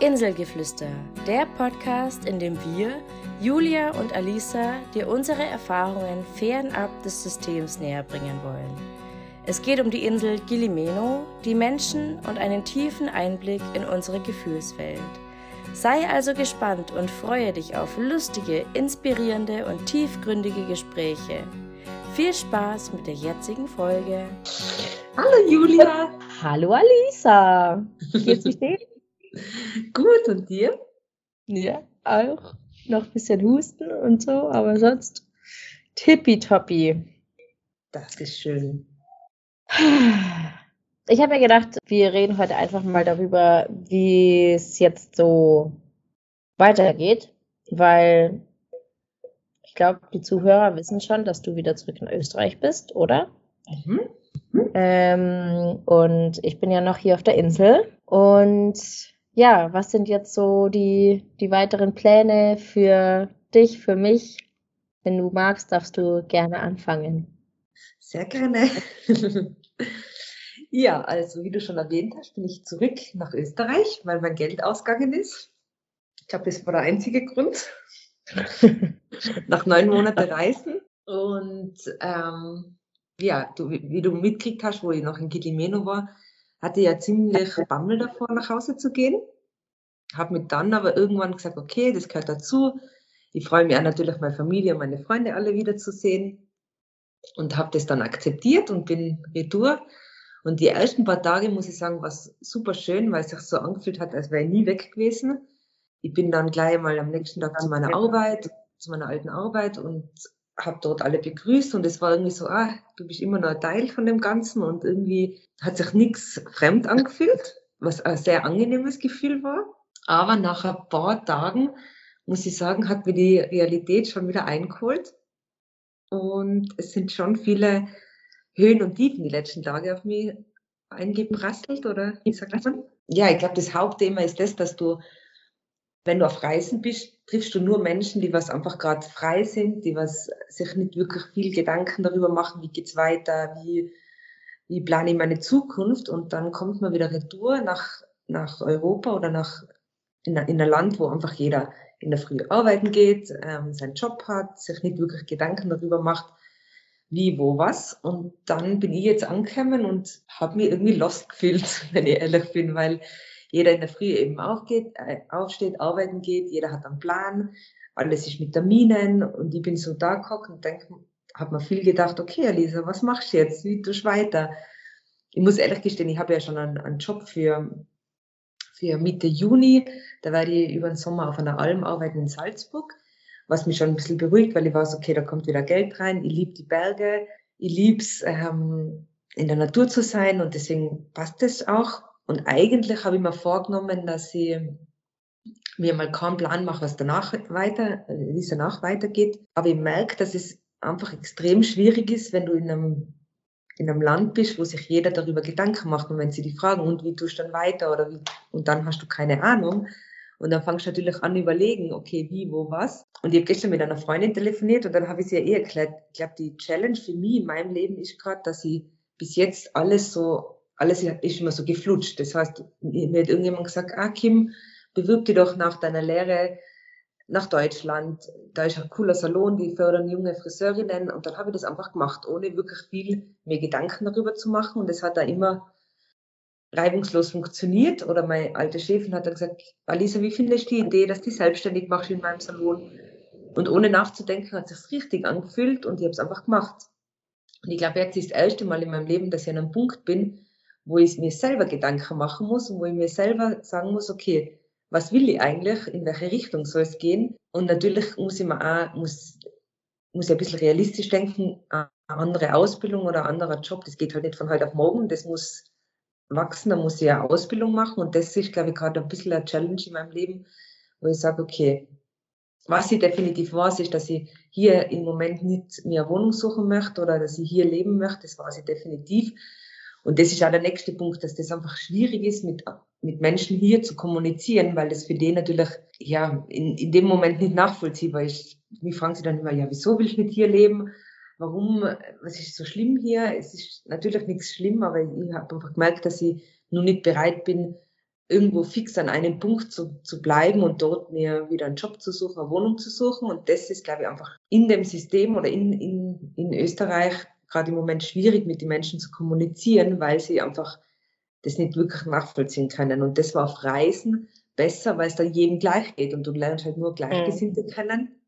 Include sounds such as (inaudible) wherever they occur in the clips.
Inselgeflüster, der Podcast, in dem wir, Julia und Alisa, dir unsere Erfahrungen fernab des Systems näher bringen wollen. Es geht um die Insel Gilimeno, die Menschen und einen tiefen Einblick in unsere Gefühlswelt. Sei also gespannt und freue dich auf lustige, inspirierende und tiefgründige Gespräche. Viel Spaß mit der jetzigen Folge. Hallo Julia. Hallo Alisa. Geht's dir? (laughs) Gut, und dir? Ja, auch. Noch ein bisschen Husten und so, aber sonst tippitoppi. Das ist schön. Ich habe mir gedacht, wir reden heute einfach mal darüber, wie es jetzt so weitergeht, weil ich glaube, die Zuhörer wissen schon, dass du wieder zurück in Österreich bist, oder? Mhm. Ähm, und ich bin ja noch hier auf der Insel. Und ja, was sind jetzt so die, die weiteren Pläne für dich, für mich? Wenn du magst, darfst du gerne anfangen. Sehr gerne. (laughs) ja, also wie du schon erwähnt hast, bin ich zurück nach Österreich, weil mein Geld ausgegangen ist. Ich glaube, das war der einzige Grund. (laughs) nach neun Monaten Reisen. Und ähm, ja, du, wie du mitgekriegt hast, wo ich noch in Gilimeno war, hatte ja ziemlich Bammel davor, nach Hause zu gehen. Habe mir dann aber irgendwann gesagt, okay, das gehört dazu. Ich freue mich auch natürlich, meine Familie und meine Freunde alle wiederzusehen. Und habe das dann akzeptiert und bin retour. Und die ersten paar Tage, muss ich sagen, war super schön, weil es sich so angefühlt hat, als wäre ich nie weg gewesen. Ich bin dann gleich mal am nächsten Tag zu meiner Arbeit, zu meiner alten Arbeit und habe dort alle begrüßt und es war irgendwie so, ah, du bist immer noch ein Teil von dem Ganzen und irgendwie hat sich nichts fremd angefühlt, was ein sehr angenehmes Gefühl war. Aber nach ein paar Tagen, muss ich sagen, hat mir die Realität schon wieder eingeholt und es sind schon viele Höhen und Tiefen die letzten Tage auf mich eingeprasselt oder wie sagt man? Ja, ich glaube, das Hauptthema ist das, dass du wenn du auf Reisen bist, triffst du nur Menschen, die was einfach gerade frei sind, die was sich nicht wirklich viel Gedanken darüber machen, wie geht's weiter, wie, wie plane ich meine Zukunft und dann kommt man wieder retour nach, nach Europa oder nach, in, in ein Land, wo einfach jeder in der Früh arbeiten geht, ähm, seinen Job hat, sich nicht wirklich Gedanken darüber macht, wie, wo, was. Und dann bin ich jetzt angekommen und habe mich irgendwie lost gefühlt, (laughs) wenn ich ehrlich bin, weil jeder in der Früh eben aufgeht, äh, aufsteht, arbeiten geht, jeder hat einen Plan, alles ist mit Terminen und ich bin so da gekommen und denke, habe mir viel gedacht, okay, Elisa, was machst du jetzt? Wie tust du weiter? Ich muss ehrlich gestehen, ich habe ja schon einen, einen Job für, für Mitte Juni. Da werde ich über den Sommer auf einer Alm arbeiten in Salzburg, was mich schon ein bisschen beruhigt, weil ich weiß, okay, da kommt wieder Geld rein. Ich liebe die Berge, ich liebe es, ähm, in der Natur zu sein und deswegen passt es auch. Und eigentlich habe ich mir vorgenommen, dass ich mir mal keinen Plan mache, was danach weiter, wie es danach weitergeht. Aber ich merke, dass es einfach extrem schwierig ist, wenn du in einem, in einem Land bist, wo sich jeder darüber Gedanken macht. Und wenn sie die fragen, und wie tust du dann weiter? Oder wie, und dann hast du keine Ahnung. Und dann fangst du natürlich an überlegen, okay, wie, wo, was. Und ich habe gestern mit einer Freundin telefoniert und dann habe ich sie ja eh erklärt, ich glaube, die Challenge für mich in meinem Leben ist gerade, dass ich bis jetzt alles so alles ist immer so geflutscht. Das heißt, mir hat irgendjemand gesagt, ah Kim, bewirb dich doch nach deiner Lehre nach Deutschland. Da ist ein cooler Salon, die fördern junge Friseurinnen. Und dann habe ich das einfach gemacht, ohne wirklich viel mehr Gedanken darüber zu machen. Und es hat da immer reibungslos funktioniert. Oder meine alte Chefin hat dann gesagt, Alisa, wie findest du die Idee, dass du selbstständig machst in meinem Salon? Und ohne nachzudenken hat es richtig angefühlt und ich habe es einfach gemacht. Und ich glaube, jetzt ist das erste Mal in meinem Leben, dass ich an einem Punkt bin, wo ich mir selber Gedanken machen muss und wo ich mir selber sagen muss, okay, was will ich eigentlich, in welche Richtung soll es gehen? Und natürlich muss ich mir auch, muss, muss ich ein bisschen realistisch denken, eine andere Ausbildung oder ein anderer Job, das geht halt nicht von heute auf morgen, das muss wachsen, da muss ich eine Ausbildung machen und das ist, glaube ich, gerade ein bisschen eine Challenge in meinem Leben, wo ich sage, okay, was ich definitiv weiß, ist, dass ich hier im Moment nicht eine Wohnung suchen möchte oder dass ich hier leben möchte, das weiß ich definitiv. Und das ist auch der nächste Punkt, dass das einfach schwierig ist, mit, mit Menschen hier zu kommunizieren, weil das für die natürlich ja in, in dem Moment nicht nachvollziehbar ist. Mich fragen sie dann immer, ja, wieso will ich nicht hier leben? Warum, was ist so schlimm hier? Es ist natürlich nichts schlimm, aber ich habe einfach gemerkt, dass ich nur nicht bereit bin, irgendwo fix an einem Punkt zu, zu bleiben und dort mir wieder einen Job zu suchen, eine Wohnung zu suchen. Und das ist, glaube ich, einfach in dem System oder in, in, in Österreich gerade im Moment schwierig, mit den Menschen zu kommunizieren, weil sie einfach das nicht wirklich nachvollziehen können. Und das war auf Reisen besser, weil es da jedem gleich geht und du lernst halt nur Gleichgesinnte mhm. kennen.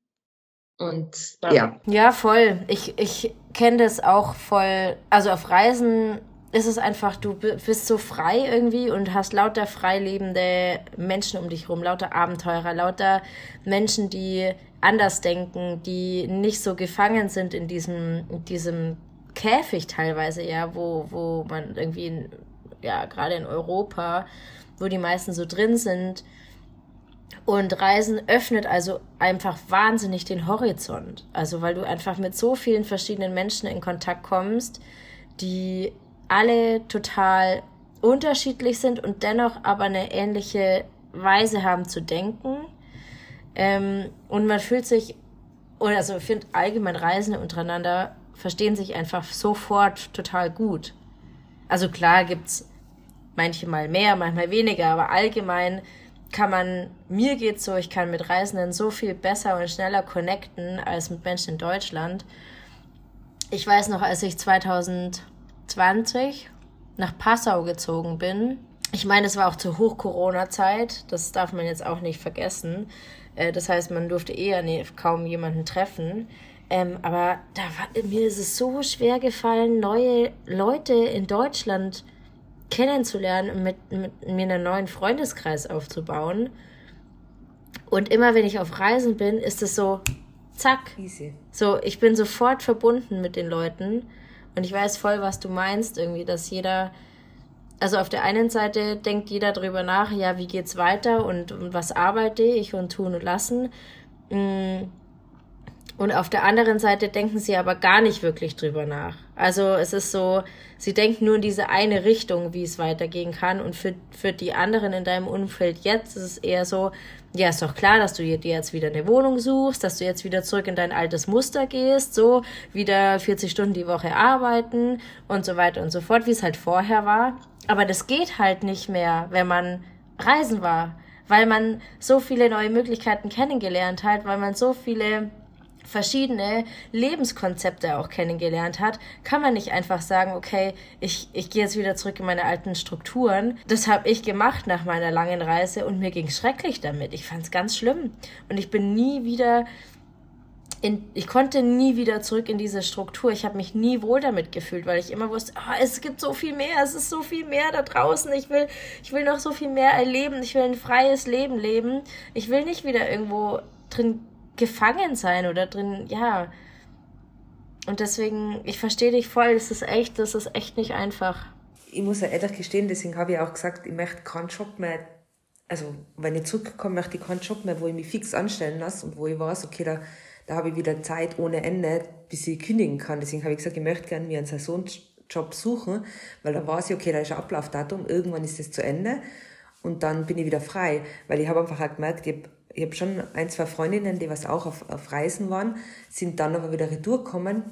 Und ja. Ja, voll. Ich, ich kenne das auch voll. Also auf Reisen ist es einfach, du bist so frei irgendwie und hast lauter freilebende Menschen um dich rum, lauter Abenteurer, lauter Menschen, die anders denken, die nicht so gefangen sind in diesem, in diesem Käfig teilweise, ja, wo, wo man irgendwie, in, ja, gerade in Europa, wo die meisten so drin sind. Und Reisen öffnet also einfach wahnsinnig den Horizont. Also weil du einfach mit so vielen verschiedenen Menschen in Kontakt kommst, die alle total unterschiedlich sind und dennoch aber eine ähnliche Weise haben zu denken. Ähm, und man fühlt sich, oder also ich finde allgemein Reisende untereinander verstehen sich einfach sofort total gut. Also klar gibt's manche mal mehr, manchmal weniger, aber allgemein kann man, mir geht's so, ich kann mit Reisenden so viel besser und schneller connecten als mit Menschen in Deutschland. Ich weiß noch, als ich 2000 20 nach Passau gezogen bin. Ich meine, es war auch zur Hoch-Corona-Zeit, das darf man jetzt auch nicht vergessen. Äh, das heißt, man durfte eher kaum jemanden treffen. Ähm, aber da war, mir ist es so schwer gefallen, neue Leute in Deutschland kennenzulernen und mit, mit mir einen neuen Freundeskreis aufzubauen. Und immer wenn ich auf Reisen bin, ist es so, zack. Easy. So, ich bin sofort verbunden mit den Leuten. Und ich weiß voll, was du meinst, irgendwie, dass jeder, also auf der einen Seite denkt jeder drüber nach, ja, wie geht's weiter und, und was arbeite ich und tun und lassen. Mm. Und auf der anderen Seite denken sie aber gar nicht wirklich drüber nach. Also es ist so, sie denken nur in diese eine Richtung, wie es weitergehen kann. Und für, für die anderen in deinem Umfeld jetzt ist es eher so, ja, ist doch klar, dass du dir jetzt wieder eine Wohnung suchst, dass du jetzt wieder zurück in dein altes Muster gehst, so wieder 40 Stunden die Woche arbeiten und so weiter und so fort, wie es halt vorher war. Aber das geht halt nicht mehr, wenn man reisen war, weil man so viele neue Möglichkeiten kennengelernt hat, weil man so viele verschiedene Lebenskonzepte auch kennengelernt hat, kann man nicht einfach sagen, okay, ich, ich gehe jetzt wieder zurück in meine alten Strukturen. Das habe ich gemacht nach meiner langen Reise und mir ging schrecklich damit. Ich fand es ganz schlimm. Und ich bin nie wieder in, ich konnte nie wieder zurück in diese Struktur. Ich habe mich nie wohl damit gefühlt, weil ich immer wusste, oh, es gibt so viel mehr, es ist so viel mehr da draußen. Ich will, ich will noch so viel mehr erleben. Ich will ein freies Leben leben. Ich will nicht wieder irgendwo drin gefangen sein oder drin, ja. Und deswegen, ich verstehe dich voll, das ist echt, das ist echt nicht einfach. Ich muss ja ehrlich gestehen, deswegen habe ich auch gesagt, ich möchte keinen Job mehr, also wenn ich zurückkomme, möchte ich keinen Job mehr, wo ich mich fix anstellen lasse und wo ich weiß, okay, da, da habe ich wieder Zeit ohne Ende, bis ich kündigen kann. Deswegen habe ich gesagt, ich möchte gerne mir einen Saisonjob suchen, weil dann weiß ich, okay, da ist ein Ablaufdatum, irgendwann ist es zu Ende und dann bin ich wieder frei, weil ich habe einfach halt gemerkt, ich habe ich habe schon ein, zwei Freundinnen, die was auch auf, auf Reisen waren, sind dann aber wieder retour gekommen,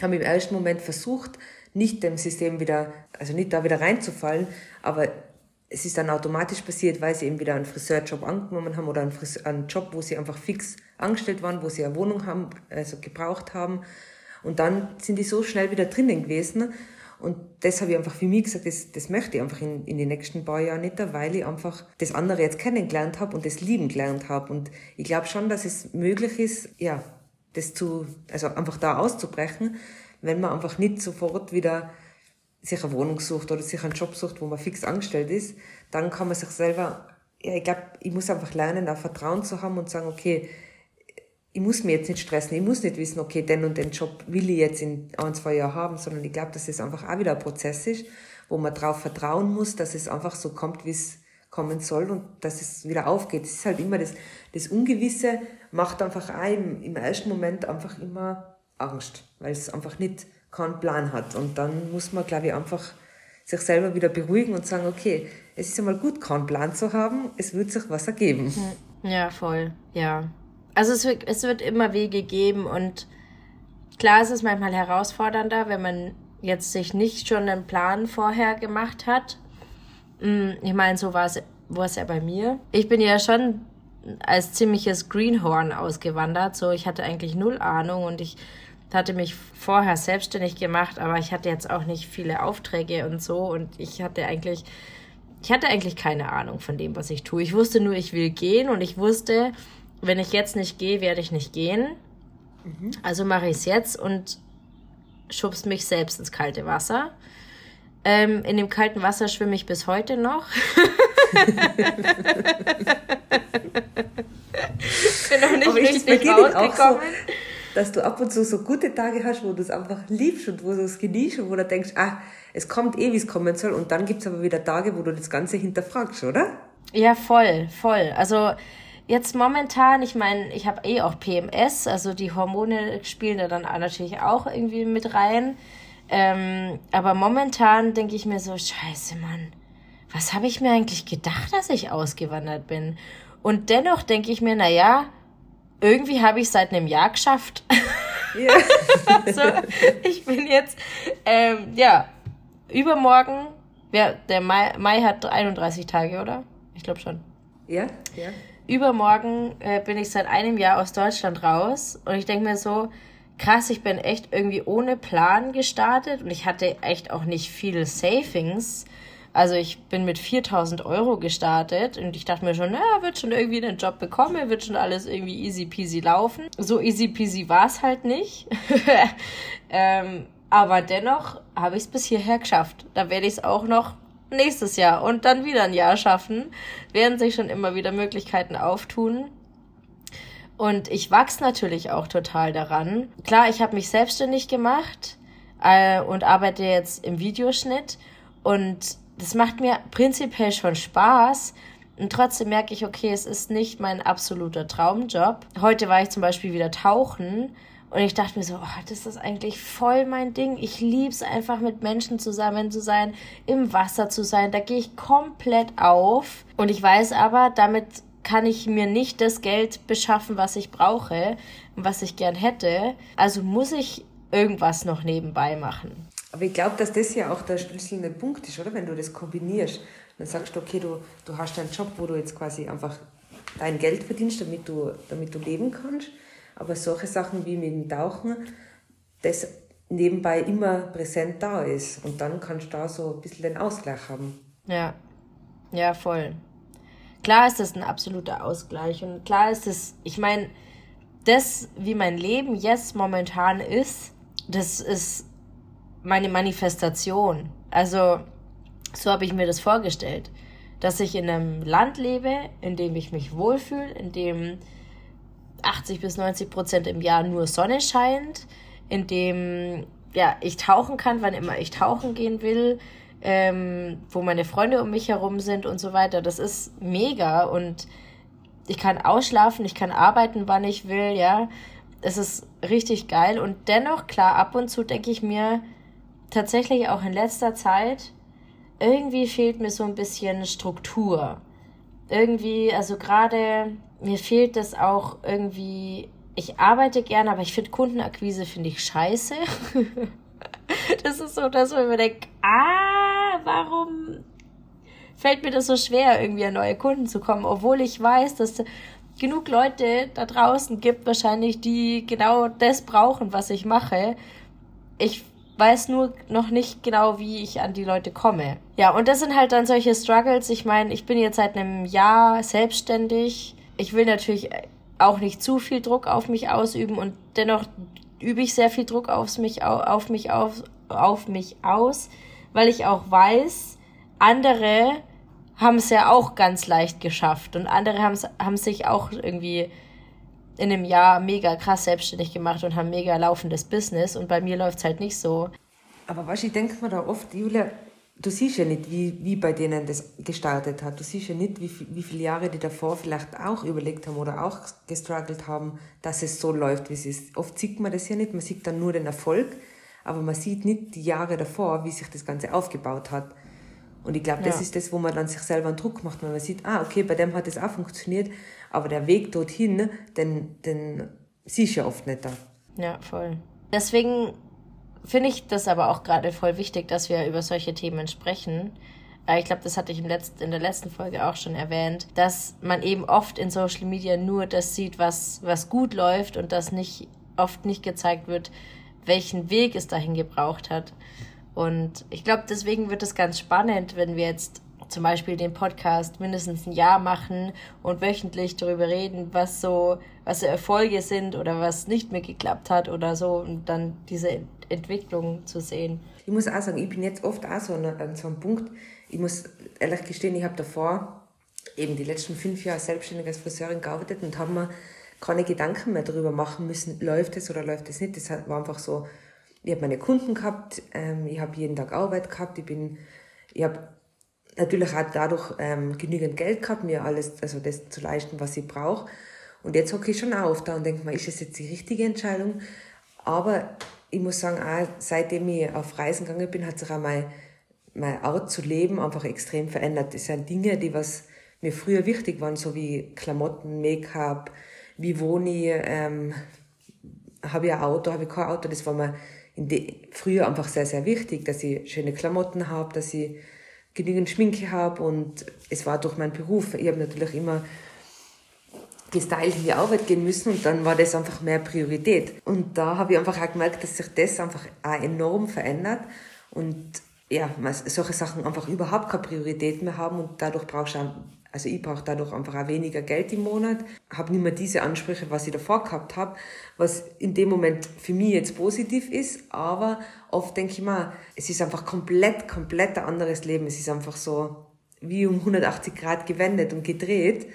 haben im ersten Moment versucht, nicht dem System wieder, also nicht da wieder reinzufallen, aber es ist dann automatisch passiert, weil sie eben wieder einen Friseurjob angenommen haben oder einen, Friseur, einen Job, wo sie einfach fix angestellt waren, wo sie eine Wohnung haben, also gebraucht haben. Und dann sind die so schnell wieder drinnen gewesen und das habe ich einfach für mich gesagt, das, das möchte ich einfach in, in den nächsten paar Jahren nicht, weil ich einfach das andere jetzt kennengelernt habe und das lieben gelernt habe. Und ich glaube schon, dass es möglich ist, ja, das zu, also einfach da auszubrechen, wenn man einfach nicht sofort wieder sich eine Wohnung sucht oder sich einen Job sucht, wo man fix angestellt ist, dann kann man sich selber, ja, ich glaube, ich muss einfach lernen, da Vertrauen zu haben und sagen, okay, ich muss mir jetzt nicht stressen, ich muss nicht wissen, okay, den und den Job will ich jetzt in ein, zwei Jahren haben, sondern ich glaube, dass es einfach auch wieder ein Prozess ist, wo man darauf vertrauen muss, dass es einfach so kommt, wie es kommen soll und dass es wieder aufgeht. Es ist halt immer das, das Ungewisse macht einfach auch im, im ersten Moment einfach immer Angst, weil es einfach nicht keinen Plan hat. Und dann muss man, glaube ich, einfach sich selber wieder beruhigen und sagen, okay, es ist einmal gut, keinen Plan zu haben, es wird sich was ergeben. Ja, voll, ja. Also es wird, es wird immer Wege geben und klar ist es manchmal herausfordernder, wenn man jetzt sich nicht schon einen Plan vorher gemacht hat. Mm, ich meine, so war es wo ist er bei mir? Ich bin ja schon als ziemliches Greenhorn ausgewandert. So, ich hatte eigentlich null Ahnung und ich hatte mich vorher selbstständig gemacht, aber ich hatte jetzt auch nicht viele Aufträge und so und ich hatte eigentlich, ich hatte eigentlich keine Ahnung von dem, was ich tue. Ich wusste nur, ich will gehen und ich wusste, wenn ich jetzt nicht gehe, werde ich nicht gehen. Mhm. Also mache ich es jetzt und schubst mich selbst ins kalte Wasser. Ähm, in dem kalten Wasser schwimme ich bis heute noch. (laughs) bin noch nicht Aber richtig rausgekommen. Dass du ab und zu so gute Tage hast, wo du es einfach liebst und wo du es genießt und wo du denkst, ah, es kommt eh, wie es kommen soll. Und dann gibt es aber wieder Tage, wo du das Ganze hinterfragst, oder? Ja, voll, voll. Also jetzt momentan, ich meine, ich habe eh auch PMS, also die Hormone spielen da dann natürlich auch irgendwie mit rein. Ähm, aber momentan denke ich mir so, scheiße, Mann, was habe ich mir eigentlich gedacht, dass ich ausgewandert bin? Und dennoch denke ich mir, na ja, irgendwie habe ich es seit einem Jahr geschafft. Ja. (laughs) so, ich bin jetzt, ähm, ja, übermorgen, ja, der Mai, Mai hat 31 Tage, oder? Ich glaube schon. Ja, ja. Übermorgen äh, bin ich seit einem Jahr aus Deutschland raus und ich denke mir so, krass, ich bin echt irgendwie ohne Plan gestartet und ich hatte echt auch nicht viele Savings. Also ich bin mit 4000 Euro gestartet und ich dachte mir schon, naja, wird schon irgendwie einen Job bekommen, wird schon alles irgendwie easy peasy laufen. So easy peasy war es halt nicht. (laughs) ähm, aber dennoch habe ich es bis hierher geschafft. Da werde ich es auch noch nächstes Jahr und dann wieder ein Jahr schaffen. Werden sich schon immer wieder Möglichkeiten auftun. Und ich wachse natürlich auch total daran. Klar, ich habe mich selbstständig gemacht äh, und arbeite jetzt im Videoschnitt. Und das macht mir prinzipiell schon Spaß. Und trotzdem merke ich, okay, es ist nicht mein absoluter Traumjob. Heute war ich zum Beispiel wieder tauchen und ich dachte mir so, oh, das ist eigentlich voll mein Ding. Ich liebe es einfach mit Menschen zusammen zu sein, im Wasser zu sein. Da gehe ich komplett auf. Und ich weiß aber, damit kann ich mir nicht das Geld beschaffen, was ich brauche und was ich gern hätte. Also muss ich irgendwas noch nebenbei machen. Aber ich glaube, dass das ja auch der schlüsselnde Punkt ist, oder? Wenn du das kombinierst, dann sagst du, okay, du, du hast einen Job, wo du jetzt quasi einfach dein Geld verdienst, damit du, damit du leben kannst. Aber solche Sachen wie mit dem Tauchen, das nebenbei immer präsent da ist. Und dann kannst du da so ein bisschen den Ausgleich haben. Ja, ja, voll klar ist das ein absoluter Ausgleich und klar ist es, ich meine, das, wie mein Leben jetzt momentan ist, das ist meine Manifestation. Also, so habe ich mir das vorgestellt, dass ich in einem Land lebe, in dem ich mich wohlfühle, in dem 80 bis 90 Prozent im Jahr nur Sonne scheint, in dem ja, ich tauchen kann, wann immer ich tauchen gehen will, ähm, wo meine Freunde um mich herum sind und so weiter. Das ist mega und ich kann ausschlafen, ich kann arbeiten, wann ich will, ja. Es ist richtig geil und dennoch, klar, ab und zu denke ich mir tatsächlich auch in letzter Zeit, irgendwie fehlt mir so ein bisschen Struktur. Irgendwie, also gerade mir fehlt das auch irgendwie, ich arbeite gerne, aber ich finde Kundenakquise finde ich scheiße. (laughs) das ist so, dass man mir denkt, ah, warum fällt mir das so schwer, irgendwie an neue Kunden zu kommen, obwohl ich weiß, dass genug Leute da draußen gibt, wahrscheinlich, die genau das brauchen, was ich mache. Ich weiß nur noch nicht genau, wie ich an die Leute komme. Ja, und das sind halt dann solche Struggles. Ich meine, ich bin jetzt seit einem Jahr selbstständig. Ich will natürlich auch nicht zu viel Druck auf mich ausüben und dennoch übe ich sehr viel Druck auf mich, auf mich, auf, auf mich aus weil ich auch weiß, andere haben es ja auch ganz leicht geschafft und andere haben sich auch irgendwie in einem Jahr mega krass selbstständig gemacht und haben mega laufendes Business und bei mir läuft es halt nicht so. Aber was ich denke mir da oft, Julia, du siehst ja nicht, wie, wie bei denen das gestartet hat. Du siehst ja nicht, wie, wie viele Jahre die davor vielleicht auch überlegt haben oder auch gestruggelt haben, dass es so läuft, wie es ist. Oft sieht man das ja nicht, man sieht dann nur den Erfolg aber man sieht nicht die Jahre davor, wie sich das Ganze aufgebaut hat. Und ich glaube, das ja. ist das, wo man dann sich selber einen Druck macht, weil man sieht, ah, okay, bei dem hat es auch funktioniert, aber der Weg dorthin, den, den siehst du ja oft nicht da. Ja, voll. Deswegen finde ich das aber auch gerade voll wichtig, dass wir über solche Themen sprechen, ich glaube, das hatte ich im letzten, in der letzten Folge auch schon erwähnt, dass man eben oft in Social Media nur das sieht, was, was gut läuft und dass nicht oft nicht gezeigt wird, welchen Weg es dahin gebraucht hat. Und ich glaube, deswegen wird es ganz spannend, wenn wir jetzt zum Beispiel den Podcast mindestens ein Jahr machen und wöchentlich darüber reden, was so, was Erfolge sind oder was nicht mehr geklappt hat oder so und dann diese Entwicklung zu sehen. Ich muss auch sagen, ich bin jetzt oft auch so an, so einem Punkt, ich muss ehrlich gestehen, ich habe davor eben die letzten fünf Jahre selbstständig als Friseurin gearbeitet und habe mir keine Gedanken mehr darüber machen müssen, läuft es oder läuft es nicht. Das war einfach so, ich habe meine Kunden gehabt, ähm, ich habe jeden Tag Arbeit gehabt, ich bin, ich habe natürlich auch dadurch ähm, genügend Geld gehabt, mir alles, also das zu leisten, was ich brauche. Und jetzt hocke ich schon auf da und denke mal, ist das jetzt die richtige Entscheidung? Aber ich muss sagen, auch seitdem ich auf Reisen gegangen bin, hat sich auch mein, meine Art zu leben einfach extrem verändert. Das sind Dinge, die was mir früher wichtig waren, so wie Klamotten, Make-up, wie wohne ich, ähm, habe ich ein Auto, habe ich kein Auto, das war mir in früher einfach sehr, sehr wichtig, dass ich schöne Klamotten habe, dass ich genügend Schminke habe und es war durch meinen Beruf. Ich habe natürlich immer gestylt in die Arbeit gehen müssen und dann war das einfach mehr Priorität. Und da habe ich einfach auch gemerkt, dass sich das einfach auch enorm verändert und ja, solche Sachen einfach überhaupt keine Priorität mehr haben und dadurch brauchst du auch also ich brauche dadurch einfach auch weniger Geld im Monat, habe nicht mehr diese Ansprüche, was ich davor gehabt habe, was in dem Moment für mich jetzt positiv ist, aber oft denke ich mir, es ist einfach komplett, komplett ein anderes Leben. Es ist einfach so wie um 180 Grad gewendet und gedreht.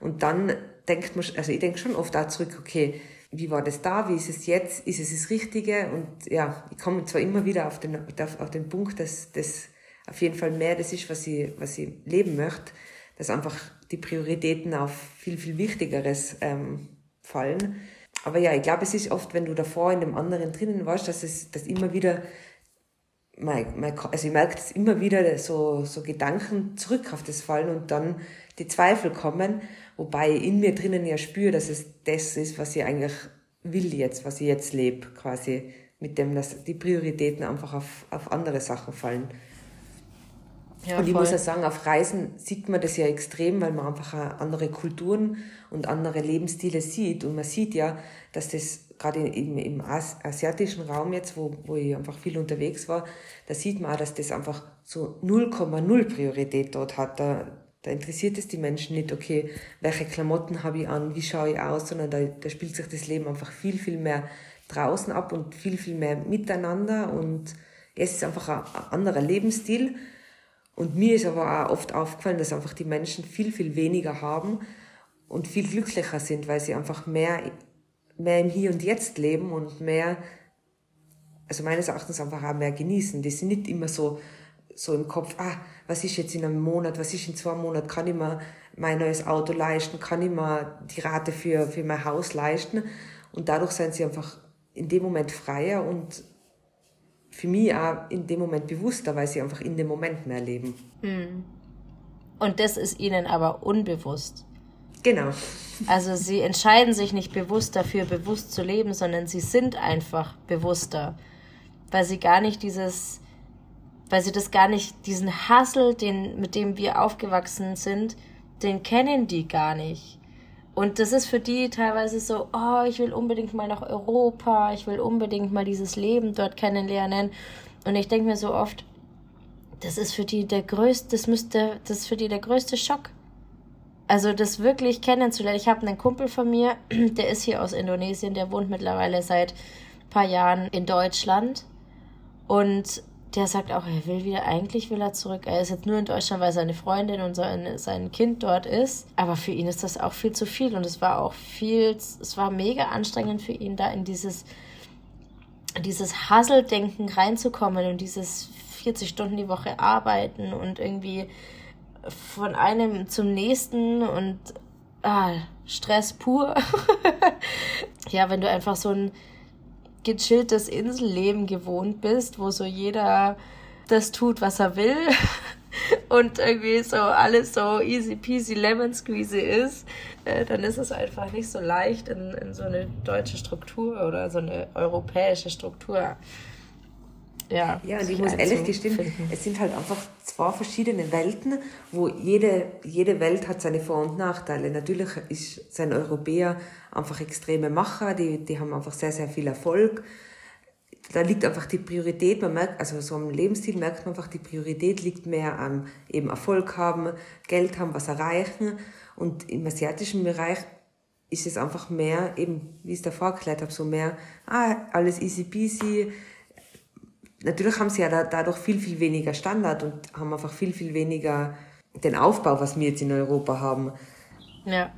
Und dann denkt man, also ich denke schon oft auch zurück, okay, wie war das da, wie ist es jetzt, ist es das Richtige? Und ja, ich komme zwar immer wieder auf den, auf den Punkt, dass das auf jeden Fall mehr das ist, was ich, was ich leben möchte, dass einfach die Prioritäten auf viel, viel Wichtigeres ähm, fallen. Aber ja, ich glaube, es ist oft, wenn du davor in dem anderen drinnen warst, dass es dass immer wieder, mein, mein, also ich merke, dass immer wieder so, so Gedanken zurück auf das fallen und dann die Zweifel kommen, wobei ich in mir drinnen ja spüre, dass es das ist, was ich eigentlich will jetzt, was ich jetzt lebe, quasi mit dem, dass die Prioritäten einfach auf, auf andere Sachen fallen. Ja, und ich voll. muss ja sagen, auf Reisen sieht man das ja extrem, weil man einfach andere Kulturen und andere Lebensstile sieht. Und man sieht ja, dass das gerade im, im asiatischen Raum jetzt, wo, wo ich einfach viel unterwegs war, da sieht man auch, dass das einfach so 0,0 Priorität dort hat. Da, da interessiert es die Menschen nicht, okay, welche Klamotten habe ich an, wie schaue ich aus, sondern da, da spielt sich das Leben einfach viel, viel mehr draußen ab und viel, viel mehr miteinander. Und es ist einfach ein anderer Lebensstil und mir ist aber auch oft aufgefallen, dass einfach die Menschen viel, viel weniger haben und viel glücklicher sind, weil sie einfach mehr, mehr im Hier und Jetzt leben und mehr, also meines Erachtens einfach auch mehr genießen. Die sind nicht immer so, so im Kopf, ah, was ist jetzt in einem Monat, was ist in zwei Monaten, kann ich mir mein neues Auto leisten, kann ich mir die Rate für, für mein Haus leisten. Und dadurch sind sie einfach in dem Moment freier und für mich auch in dem Moment bewusster, weil sie einfach in dem Moment mehr leben. Hm. Und das ist ihnen aber unbewusst. Genau. Also sie entscheiden sich nicht bewusst dafür, bewusst zu leben, sondern sie sind einfach bewusster, weil sie gar nicht dieses, weil sie das gar nicht, diesen Hassel, den, mit dem wir aufgewachsen sind, den kennen die gar nicht. Und das ist für die teilweise so, oh, ich will unbedingt mal nach Europa, ich will unbedingt mal dieses Leben dort kennenlernen. Und ich denke mir so oft, das ist für die der größte, das müsste, das ist für die der größte Schock. Also das wirklich kennenzulernen. Ich habe einen Kumpel von mir, (clears throat) der ist hier aus Indonesien, der wohnt mittlerweile seit ein paar Jahren in Deutschland. Und der sagt auch, er will wieder, eigentlich will er zurück. Er ist jetzt nur in Deutschland, weil seine Freundin und sein, sein Kind dort ist. Aber für ihn ist das auch viel zu viel und es war auch viel, es war mega anstrengend für ihn, da in dieses, dieses Hasseldenken reinzukommen und dieses 40 Stunden die Woche arbeiten und irgendwie von einem zum nächsten und ah, Stress pur. (laughs) ja, wenn du einfach so ein gechilltes Inselleben gewohnt bist, wo so jeder das tut, was er will (laughs) und irgendwie so alles so easy peasy lemon squeezy ist, äh, dann ist es einfach nicht so leicht in, in so eine deutsche Struktur oder so eine europäische Struktur ja. Ja, und ich muss ehrlich gestehen, es sind halt einfach zwei verschiedene Welten, wo jede, jede Welt hat seine Vor- und Nachteile. Natürlich ist sein Europäer einfach extreme Macher, die, die haben einfach sehr, sehr viel Erfolg. Da liegt einfach die Priorität, man merkt, also so am Lebensstil merkt man einfach, die Priorität liegt mehr am eben Erfolg haben, Geld haben, was erreichen. Und im asiatischen Bereich ist es einfach mehr, eben, wie ich es davor erklärt habe, so mehr, ah, alles easy peasy. Natürlich haben sie ja da, dadurch viel, viel weniger Standard und haben einfach viel, viel weniger den Aufbau, was wir jetzt in Europa haben. Ja.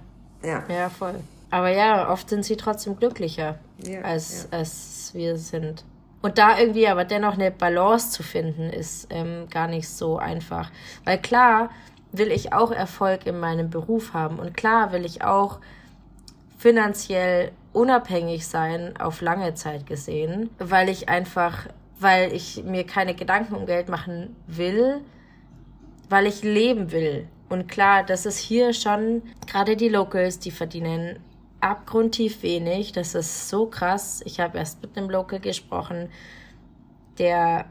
Ja. Ja, voll. Aber ja, oft sind sie trotzdem glücklicher, ja, als, ja. als wir sind. Und da irgendwie aber dennoch eine Balance zu finden, ist ähm, gar nicht so einfach. Weil klar will ich auch Erfolg in meinem Beruf haben und klar will ich auch finanziell unabhängig sein auf lange Zeit gesehen, weil ich einfach, weil ich mir keine Gedanken um Geld machen will, weil ich leben will. Und klar, das ist hier schon, gerade die Locals, die verdienen abgrundtief wenig. Das ist so krass. Ich habe erst mit einem Local gesprochen, der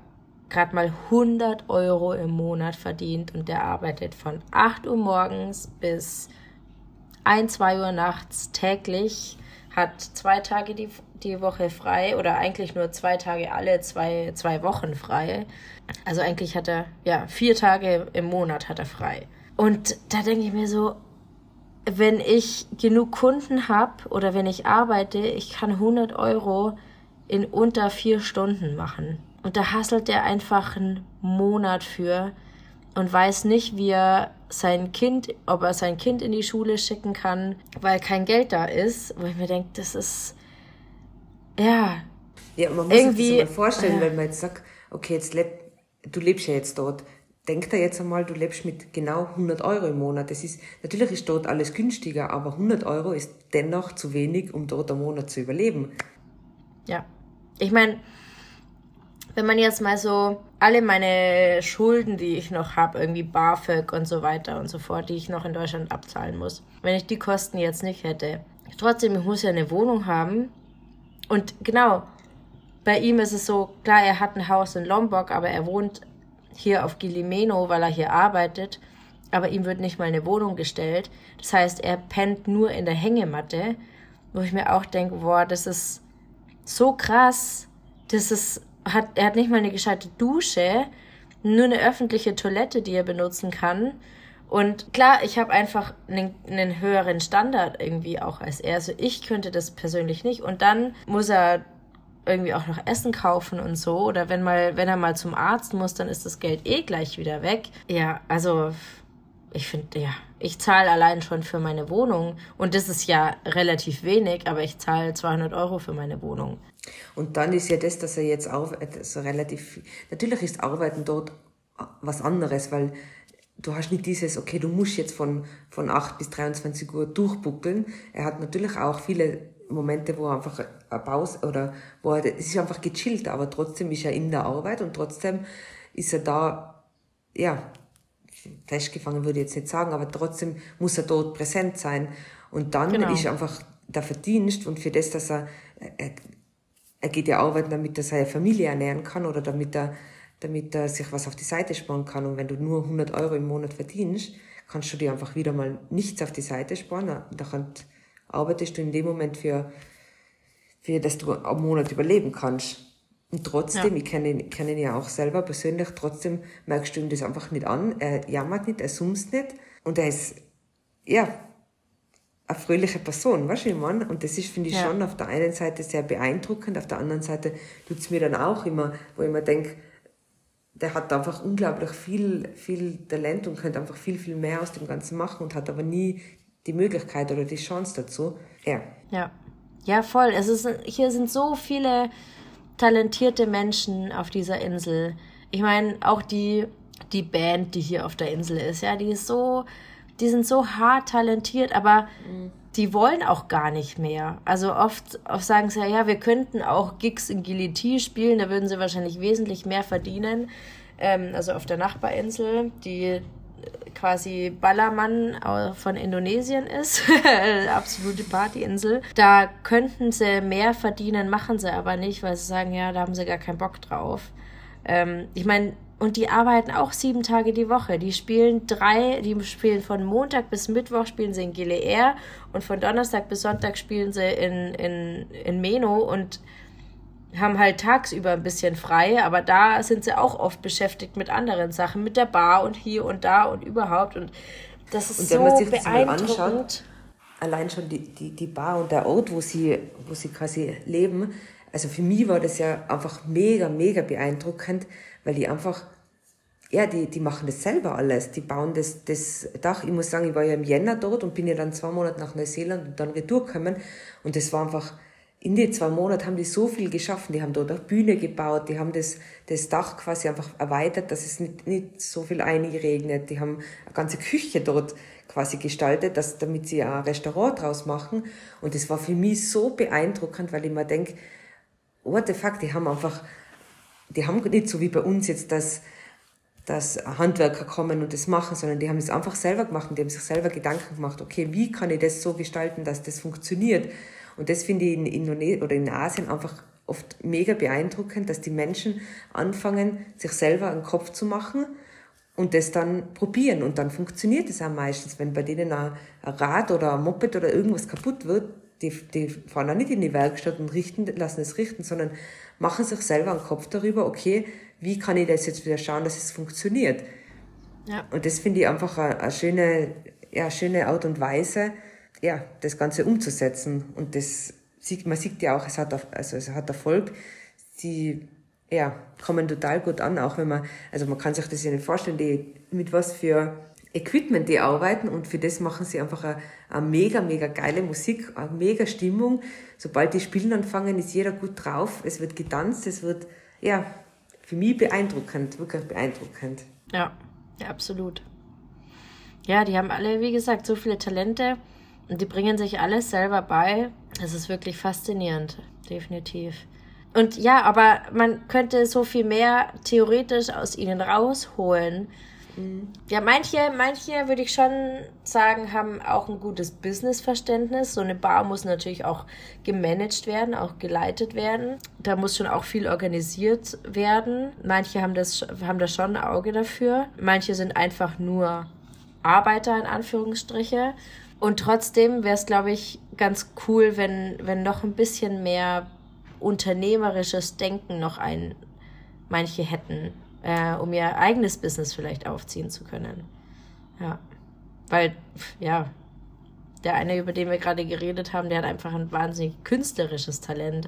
gerade mal 100 Euro im Monat verdient und der arbeitet von 8 Uhr morgens bis 1, 2 Uhr nachts täglich, hat zwei Tage die, die Woche frei oder eigentlich nur zwei Tage alle zwei, zwei Wochen frei. Also eigentlich hat er, ja, vier Tage im Monat hat er frei. Und da denke ich mir so, wenn ich genug Kunden habe oder wenn ich arbeite, ich kann 100 Euro in unter vier Stunden machen. Und da hasselt er einfach einen Monat für und weiß nicht, wie er sein Kind, ob er sein Kind in die Schule schicken kann, weil kein Geld da ist. Wo ich mir denke, das ist, ja. Ja, man muss irgendwie, sich das mal vorstellen, äh, wenn man jetzt sagt, okay, jetzt leb, du lebst ja jetzt dort denk da jetzt einmal, du lebst mit genau 100 Euro im Monat. Das ist, natürlich ist dort alles günstiger, aber 100 Euro ist dennoch zu wenig, um dort einen Monat zu überleben. Ja. Ich meine, wenn man jetzt mal so alle meine Schulden, die ich noch habe, irgendwie BAföG und so weiter und so fort, die ich noch in Deutschland abzahlen muss, wenn ich die Kosten jetzt nicht hätte. Trotzdem, ich muss ja eine Wohnung haben. Und genau, bei ihm ist es so, klar, er hat ein Haus in Lombok, aber er wohnt hier auf Gilimeno, weil er hier arbeitet, aber ihm wird nicht mal eine Wohnung gestellt. Das heißt, er pennt nur in der Hängematte, wo ich mir auch denke, boah, das ist so krass. Das ist, hat, er hat nicht mal eine gescheite Dusche, nur eine öffentliche Toilette, die er benutzen kann. Und klar, ich habe einfach einen, einen, höheren Standard irgendwie auch als er. Also ich könnte das persönlich nicht. Und dann muss er irgendwie auch noch Essen kaufen und so. Oder wenn mal, wenn er mal zum Arzt muss, dann ist das Geld eh gleich wieder weg. Ja, also ich finde, ja, ich zahle allein schon für meine Wohnung. Und das ist ja relativ wenig, aber ich zahle 200 Euro für meine Wohnung. Und dann ist ja das, dass er jetzt auch also relativ, natürlich ist Arbeiten dort was anderes, weil du hast nicht dieses, okay, du musst jetzt von, von 8 bis 23 Uhr durchbuckeln. Er hat natürlich auch viele Momente, wo er einfach eine Pause oder wo er, es ist einfach gechillt, aber trotzdem ist er in der Arbeit und trotzdem ist er da, ja, festgefangen würde ich jetzt nicht sagen, aber trotzdem muss er dort präsent sein. Und dann genau. ist einfach der Verdienst und für das, dass er, er, er geht ja arbeiten, damit er seine Familie ernähren kann oder damit er, damit er sich was auf die Seite sparen kann. Und wenn du nur 100 Euro im Monat verdienst, kannst du dir einfach wieder mal nichts auf die Seite sparen. Da kann, arbeitest du in dem Moment für, für dass du einen Monat überleben kannst. Und trotzdem, ja. ich kenne ihn, kenn ihn ja auch selber persönlich, trotzdem merkst du ihm das einfach nicht an. Er jammert nicht, er summt nicht. Und er ist, ja, eine fröhliche Person, weißt du, ich meine? Und das ist, finde ich, ja. schon auf der einen Seite sehr beeindruckend, auf der anderen Seite tut es mir dann auch immer, wo ich mir denke, der hat einfach unglaublich viel, viel Talent und könnte einfach viel, viel mehr aus dem Ganzen machen und hat aber nie die Möglichkeit oder die Chance dazu. Ja. Ja. Ja, voll. Es ist, hier sind so viele talentierte Menschen auf dieser Insel. Ich meine, auch die, die Band, die hier auf der Insel ist, ja, die ist so, die sind so hart talentiert, aber mhm. Die wollen auch gar nicht mehr. Also oft, oft sagen sie ja, ja, wir könnten auch Gigs in Giliti spielen, da würden sie wahrscheinlich wesentlich mehr verdienen. Ähm, also auf der Nachbarinsel, die quasi Ballermann von Indonesien ist, (laughs) absolute Partyinsel. Da könnten sie mehr verdienen, machen sie aber nicht, weil sie sagen, ja, da haben sie gar keinen Bock drauf. Ähm, ich meine, und die arbeiten auch sieben Tage die Woche. Die spielen drei, die spielen von Montag bis Mittwoch spielen sie in GLR und von Donnerstag bis Sonntag spielen sie in, in, in Meno und haben halt tagsüber ein bisschen frei, aber da sind sie auch oft beschäftigt mit anderen Sachen, mit der Bar und hier und da und überhaupt. Und das ist und wenn so man sich das mal anschaut, allein schon die, die, die Bar und der Ort, wo sie, wo sie quasi leben, also für mich war das ja einfach mega, mega beeindruckend, weil die einfach, ja, die, die machen das selber alles. Die bauen das, das Dach. Ich muss sagen, ich war ja im Jänner dort und bin ja dann zwei Monate nach Neuseeland und dann retour gekommen. Und das war einfach, in den zwei Monaten haben die so viel geschaffen. Die haben dort eine Bühne gebaut, die haben das, das Dach quasi einfach erweitert, dass es nicht, nicht so viel einregnet. Die haben eine ganze Küche dort quasi gestaltet, dass, damit sie ein Restaurant draus machen. Und das war für mich so beeindruckend, weil ich mir denke, what the fuck, die haben einfach, die haben nicht so wie bei uns jetzt das, dass Handwerker kommen und das machen, sondern die haben es einfach selber gemacht und die haben sich selber Gedanken gemacht, okay, wie kann ich das so gestalten, dass das funktioniert? Und das finde ich in Indonesien oder in Asien einfach oft mega beeindruckend, dass die Menschen anfangen, sich selber einen Kopf zu machen und das dann probieren. Und dann funktioniert es auch meistens. Wenn bei denen ein Rad oder ein Moped oder irgendwas kaputt wird, die, die fahren auch nicht in die Werkstatt und richten, lassen es richten, sondern machen sich selber einen Kopf darüber, okay, wie kann ich das jetzt wieder schauen, dass es funktioniert. Ja. Und das finde ich einfach eine, eine schöne, ja, schöne Art und Weise, ja, das Ganze umzusetzen. Und das sieht, man sieht ja auch, es hat, also es hat Erfolg. Sie, ja, kommen total gut an, auch wenn man, also man kann sich das ja nicht vorstellen, die, mit was für Equipment die arbeiten und für das machen sie einfach eine, eine mega, mega geile Musik, eine mega Stimmung. Sobald die Spielen anfangen, ist jeder gut drauf, es wird getanzt, es wird, ja, für mich beeindruckend, wirklich beeindruckend. Ja, absolut. Ja, die haben alle, wie gesagt, so viele Talente und die bringen sich alles selber bei. Es ist wirklich faszinierend, definitiv. Und ja, aber man könnte so viel mehr theoretisch aus ihnen rausholen. Mhm. Ja, manche, manche würde ich schon sagen, haben auch ein gutes Businessverständnis. So eine Bar muss natürlich auch gemanagt werden, auch geleitet werden. Da muss schon auch viel organisiert werden. Manche haben das, haben da schon ein Auge dafür. Manche sind einfach nur Arbeiter in Anführungsstriche und trotzdem wäre es, glaube ich, ganz cool, wenn, wenn noch ein bisschen mehr unternehmerisches Denken noch ein manche hätten, äh, um ihr eigenes Business vielleicht aufziehen zu können. Ja. Weil, ja, der eine, über den wir gerade geredet haben, der hat einfach ein wahnsinnig künstlerisches Talent.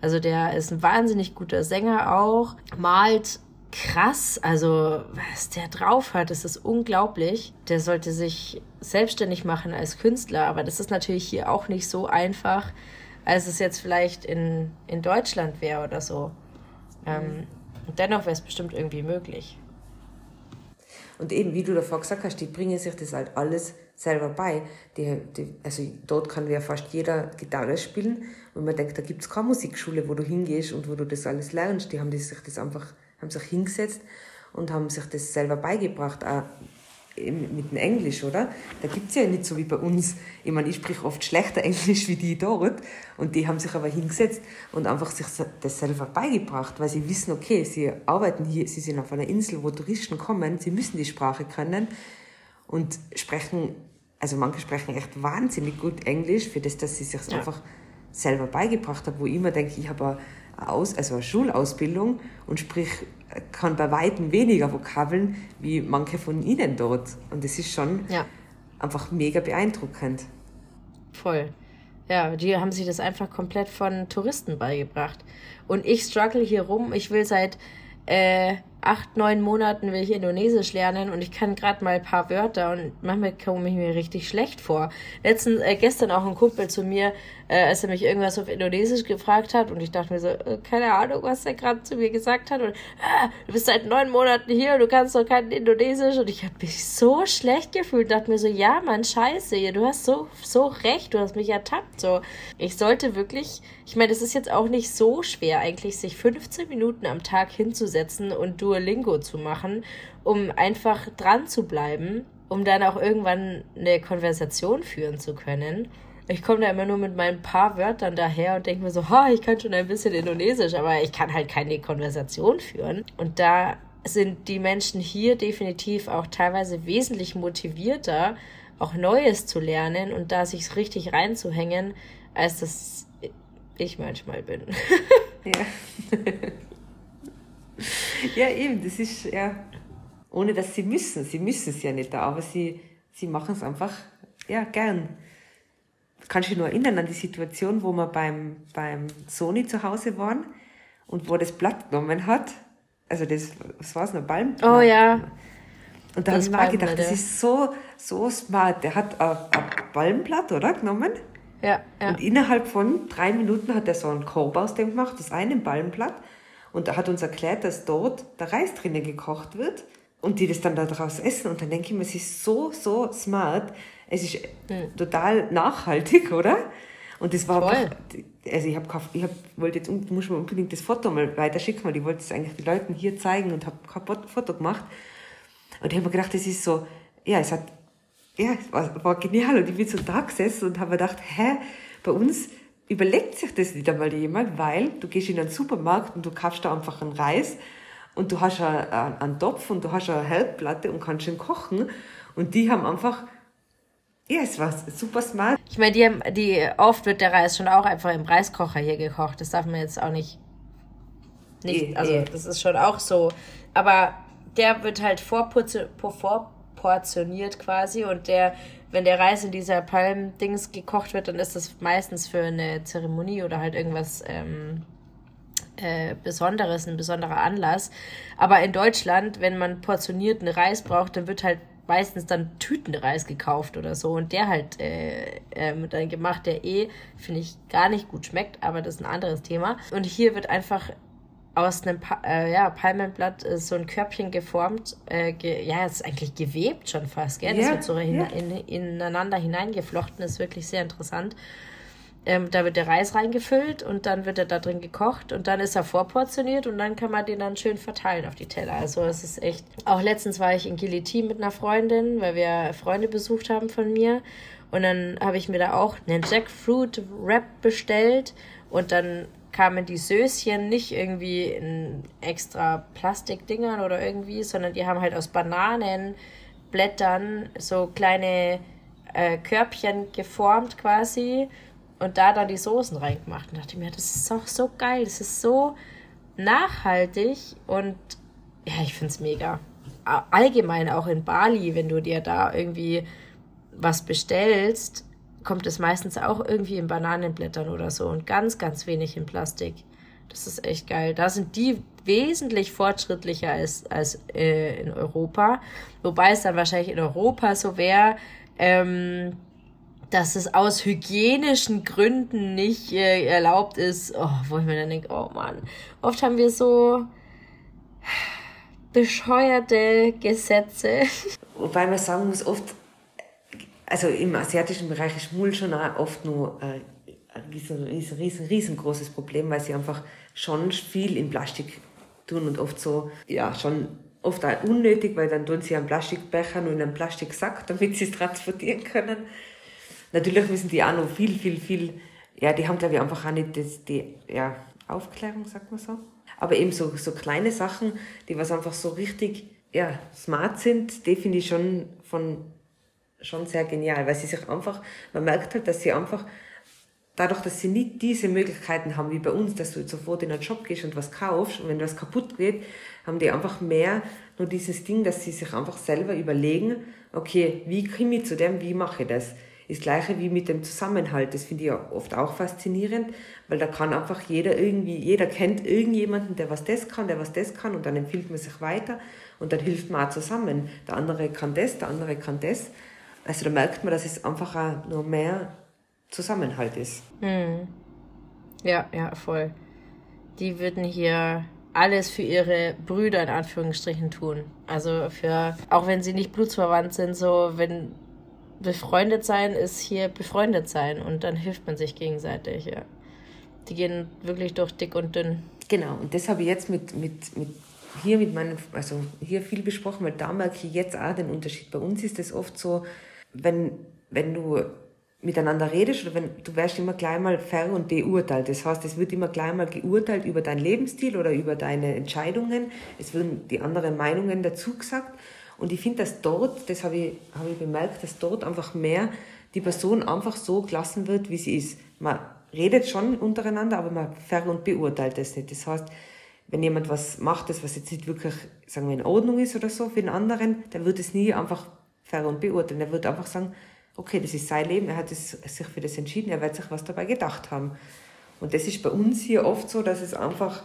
Also der ist ein wahnsinnig guter Sänger auch, malt krass. Also, was der drauf hat, das ist unglaublich. Der sollte sich selbstständig machen als Künstler, aber das ist natürlich hier auch nicht so einfach, als es jetzt vielleicht in, in Deutschland wäre oder so. Ähm, und dennoch wäre es bestimmt irgendwie möglich. Und eben, wie du davor gesagt hast, die bringen sich das halt alles selber bei. Die, die, also dort kann ja fast jeder Gitarre spielen. Und man denkt, da gibt es keine Musikschule, wo du hingehst und wo du das alles lernst. Die haben sich das einfach haben sich hingesetzt und haben sich das selber beigebracht, auch mit dem Englisch, oder? Da gibt es ja nicht so wie bei uns. Ich meine, ich spreche oft schlechter (laughs) Englisch wie die dort. Und die haben sich aber hingesetzt und einfach sich das selber beigebracht, weil sie wissen, okay, sie arbeiten hier, sie sind auf einer Insel, wo Touristen kommen, sie müssen die Sprache können und sprechen, also manche sprechen echt wahnsinnig gut Englisch, für das, dass sie sich ja. einfach selber beigebracht haben, wo ich immer denke, ich habe aus, also eine Schulausbildung und sprich, kann bei weitem weniger Vokabeln wie manche von Ihnen dort. Und das ist schon ja. einfach mega beeindruckend. Voll. Ja, die haben sich das einfach komplett von Touristen beigebracht. Und ich struggle hier rum. Ich will seit äh, acht, neun Monaten will ich Indonesisch lernen und ich kann gerade mal ein paar Wörter und manchmal komme ich mir richtig schlecht vor. Letzten, äh, gestern auch ein Kumpel zu mir, äh, als er mich irgendwas auf Indonesisch gefragt hat und ich dachte mir so, äh, keine Ahnung, was er gerade zu mir gesagt hat und äh, du bist seit neun Monaten hier und du kannst doch kein Indonesisch und ich habe mich so schlecht gefühlt, dachte mir so, ja, Mann, scheiße, du hast so, so recht, du hast mich ertappt, so. Ich sollte wirklich, ich meine, es ist jetzt auch nicht so schwer eigentlich, sich 15 Minuten am Tag hinzusetzen und du Duolingo zu machen, um einfach dran zu bleiben, um dann auch irgendwann eine Konversation führen zu können. ich komme da immer nur mit meinen paar Wörtern daher und denke mir so, ha, ich kann schon ein bisschen Indonesisch, aber ich kann halt keine Konversation führen. Und da sind die Menschen hier definitiv auch teilweise wesentlich motivierter, auch Neues zu lernen und da sich richtig reinzuhängen, als das ich manchmal bin. ja. (laughs) (laughs) ja, eben, das ist ja, ohne dass sie müssen. Sie müssen es ja nicht, aber sie, sie machen es einfach, ja, gern. Kannst du dich nur erinnern an die Situation, wo wir beim, beim Sony zu Hause waren und wo das Blatt genommen hat? Also das, was war es, ein Balm? Oh ja. Und da habe ich mir gedacht, das ist so, so smart. Der hat ein, ein Ballenblatt, oder? Genommen. Ja, ja. Und innerhalb von drei Minuten hat er so einen Korb aus dem gemacht, das eine Ballenblatt. Und er hat uns erklärt, dass dort der Reis drinnen gekocht wird und die das dann daraus essen. Und dann denke ich mir, es ist so, so smart. Es ist mhm. total nachhaltig, oder? Und das war Voll. also ich habe ich hab, wollte jetzt muss man unbedingt das Foto mal weiterschicken, weil ich wollte es eigentlich den Leuten hier zeigen und habe kein Foto gemacht. Und ich habe mir gedacht, das ist so, ja, es hat, ja, es war, war genial. Und ich bin so da gesessen und habe mir gedacht, hä, bei uns überlegt sich das nicht einmal jemand, weil du gehst in einen Supermarkt und du kaufst da einfach einen Reis und du hast einen, einen Topf und du hast eine Herdplatte und kannst ihn kochen. Und die haben einfach, ja, es war super smart. Ich meine, die, haben, die, oft wird der Reis schon auch einfach im Reiskocher hier gekocht. Das darf man jetzt auch nicht, nicht e, also e. das ist schon auch so. Aber der wird halt vorportioniert quasi und der, wenn der Reis in dieser Palmdings gekocht wird, dann ist das meistens für eine Zeremonie oder halt irgendwas ähm, äh, Besonderes, ein besonderer Anlass. Aber in Deutschland, wenn man portionierten Reis braucht, dann wird halt meistens dann Tütenreis gekauft oder so und der halt äh, äh, dann gemacht, der eh, finde ich, gar nicht gut schmeckt, aber das ist ein anderes Thema. Und hier wird einfach aus einem pa äh, ja, Palmenblatt äh, so ein Körbchen geformt. Äh, ge ja, ist eigentlich gewebt schon fast, gell? Das ja, wird so hin ja. in, ineinander hineingeflochten, ist wirklich sehr interessant. Ähm, da wird der Reis reingefüllt und dann wird er da drin gekocht und dann ist er vorportioniert und dann kann man den dann schön verteilen auf die Teller. Also es ist echt. Auch letztens war ich in Giliti mit einer Freundin, weil wir Freunde besucht haben von mir. Und dann habe ich mir da auch einen Jackfruit Wrap bestellt und dann kamen die Söschen nicht irgendwie in extra Plastikdingern oder irgendwie, sondern die haben halt aus Bananenblättern so kleine äh, Körbchen geformt quasi und da dann die Soßen reingemacht. Und dachte mir, das ist auch so geil, das ist so nachhaltig und ja, ich finde es mega. Allgemein auch in Bali, wenn du dir da irgendwie was bestellst, kommt es meistens auch irgendwie in Bananenblättern oder so und ganz, ganz wenig in Plastik. Das ist echt geil. Da sind die wesentlich fortschrittlicher als, als äh, in Europa. Wobei es dann wahrscheinlich in Europa so wäre, ähm, dass es aus hygienischen Gründen nicht äh, erlaubt ist. Oh, wo ich mir dann denke, oh Mann, oft haben wir so bescheuerte Gesetze. Wobei man sagen muss, oft also im asiatischen Bereich ist Mull schon auch oft nur äh, ein riesen, riesen, riesengroßes Problem, weil sie einfach schon viel in Plastik tun und oft so, ja, schon oft auch unnötig, weil dann tun sie einen Plastikbecher nur in einen Plastiksack, (laughs) damit sie es transportieren können. Natürlich müssen die auch noch viel, viel, viel, ja, die haben, glaube ich, einfach auch nicht das, die ja, Aufklärung, sagt man so. Aber eben so, so kleine Sachen, die was einfach so richtig ja, smart sind, die finde ich schon von schon sehr genial, weil sie sich einfach, man merkt halt, dass sie einfach, dadurch, dass sie nicht diese Möglichkeiten haben wie bei uns, dass du sofort in einen Shop gehst und was kaufst und wenn was kaputt geht, haben die einfach mehr nur dieses Ding, dass sie sich einfach selber überlegen, okay, wie komme ich zu dem, wie mache ich das? Das gleiche wie mit dem Zusammenhalt, das finde ich oft auch faszinierend, weil da kann einfach jeder irgendwie, jeder kennt irgendjemanden, der was das kann, der was das kann und dann empfiehlt man sich weiter und dann hilft man auch zusammen. Der andere kann das, der andere kann das also da merkt man, dass es einfach auch nur mehr Zusammenhalt ist. Mhm. Ja, ja, voll. Die würden hier alles für ihre Brüder in Anführungsstrichen tun. Also für, auch wenn sie nicht blutsverwandt sind, so wenn befreundet sein ist hier befreundet sein und dann hilft man sich gegenseitig, ja. Die gehen wirklich durch dick und dünn. Genau, und das habe ich jetzt mit, mit, mit hier mit meinen, also hier viel besprochen, weil da merke ich jetzt auch den Unterschied. Bei uns ist es oft so, wenn, wenn du miteinander redest oder wenn du wirst immer gleich mal ver- und beurteilt. Das heißt, es wird immer gleich mal geurteilt über deinen Lebensstil oder über deine Entscheidungen. Es werden die anderen Meinungen dazu gesagt. Und ich finde, dass dort, das habe ich, habe ich bemerkt, dass dort einfach mehr die Person einfach so gelassen wird, wie sie ist. Man redet schon untereinander, aber man ver- und beurteilt es nicht. Das heißt, wenn jemand was macht, das was jetzt nicht wirklich, sagen wir, in Ordnung ist oder so für den anderen, dann wird es nie einfach beurteilen. Er wird einfach sagen, okay, das ist sein Leben, er hat sich für das entschieden, er wird sich was dabei gedacht haben. Und das ist bei uns hier oft so, dass es einfach,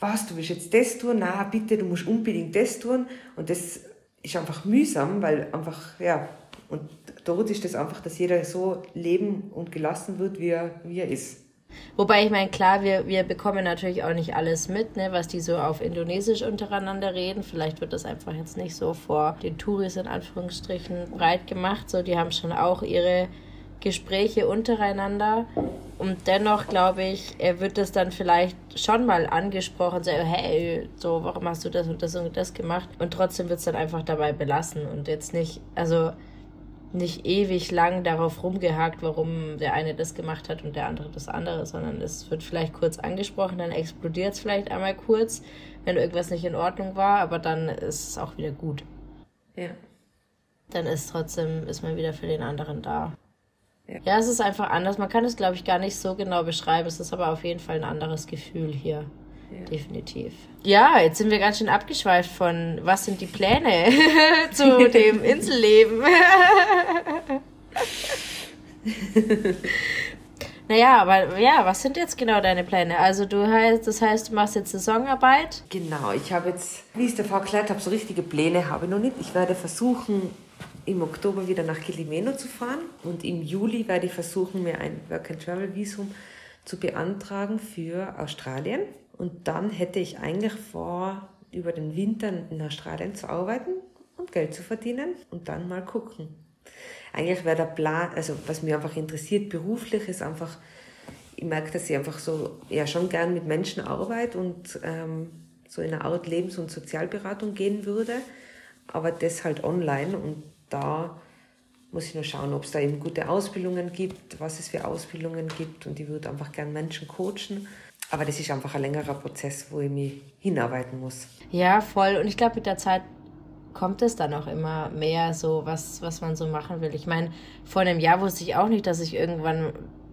was, du willst jetzt das tun? Na, bitte, du musst unbedingt das tun. Und das ist einfach mühsam, weil einfach, ja, und dort ist das einfach, dass jeder so leben und gelassen wird, wie er, wie er ist. Wobei ich meine, klar, wir, wir bekommen natürlich auch nicht alles mit, ne, was die so auf Indonesisch untereinander reden. Vielleicht wird das einfach jetzt nicht so vor den Touris in Anführungsstrichen breit gemacht. So, die haben schon auch ihre Gespräche untereinander. Und dennoch glaube ich, wird das dann vielleicht schon mal angesprochen, so, hey, so, warum hast du das und das und das gemacht? Und trotzdem wird es dann einfach dabei belassen und jetzt nicht, also nicht ewig lang darauf rumgehakt, warum der eine das gemacht hat und der andere das andere, sondern es wird vielleicht kurz angesprochen, dann explodiert es vielleicht einmal kurz, wenn irgendwas nicht in Ordnung war, aber dann ist es auch wieder gut. Ja. Dann ist trotzdem, ist man wieder für den anderen da. Ja. ja, es ist einfach anders. Man kann es, glaube ich, gar nicht so genau beschreiben. Es ist aber auf jeden Fall ein anderes Gefühl hier. Ja. Definitiv. Ja, jetzt sind wir ganz schön abgeschweift von, was sind die Pläne (laughs) zu dem (laughs) Inselleben? (laughs) naja, aber ja, was sind jetzt genau deine Pläne? Also du heißt, das heißt, du machst jetzt Saisonarbeit? Genau, ich habe jetzt, wie ich es davor erklärt habe, so richtige Pläne habe ich noch nicht. Ich werde versuchen, im Oktober wieder nach Kilimeno zu fahren und im Juli werde ich versuchen, mir ein Work-and-Travel-Visum zu beantragen für Australien. Und dann hätte ich eigentlich vor, über den Winter in Australien zu arbeiten und Geld zu verdienen und dann mal gucken. Eigentlich wäre der Plan, also was mich einfach interessiert beruflich, ist einfach, ich merke, dass ich einfach so, ja, schon gern mit Menschen arbeite und ähm, so in eine Art Lebens- und Sozialberatung gehen würde, aber das halt online und da muss ich nur schauen, ob es da eben gute Ausbildungen gibt, was es für Ausbildungen gibt und ich würde einfach gern Menschen coachen aber das ist einfach ein längerer Prozess, wo ich mich hinarbeiten muss. Ja, voll. Und ich glaube, mit der Zeit kommt es dann auch immer mehr so, was, was man so machen will. Ich meine, vor einem Jahr wusste ich auch nicht, dass ich irgendwann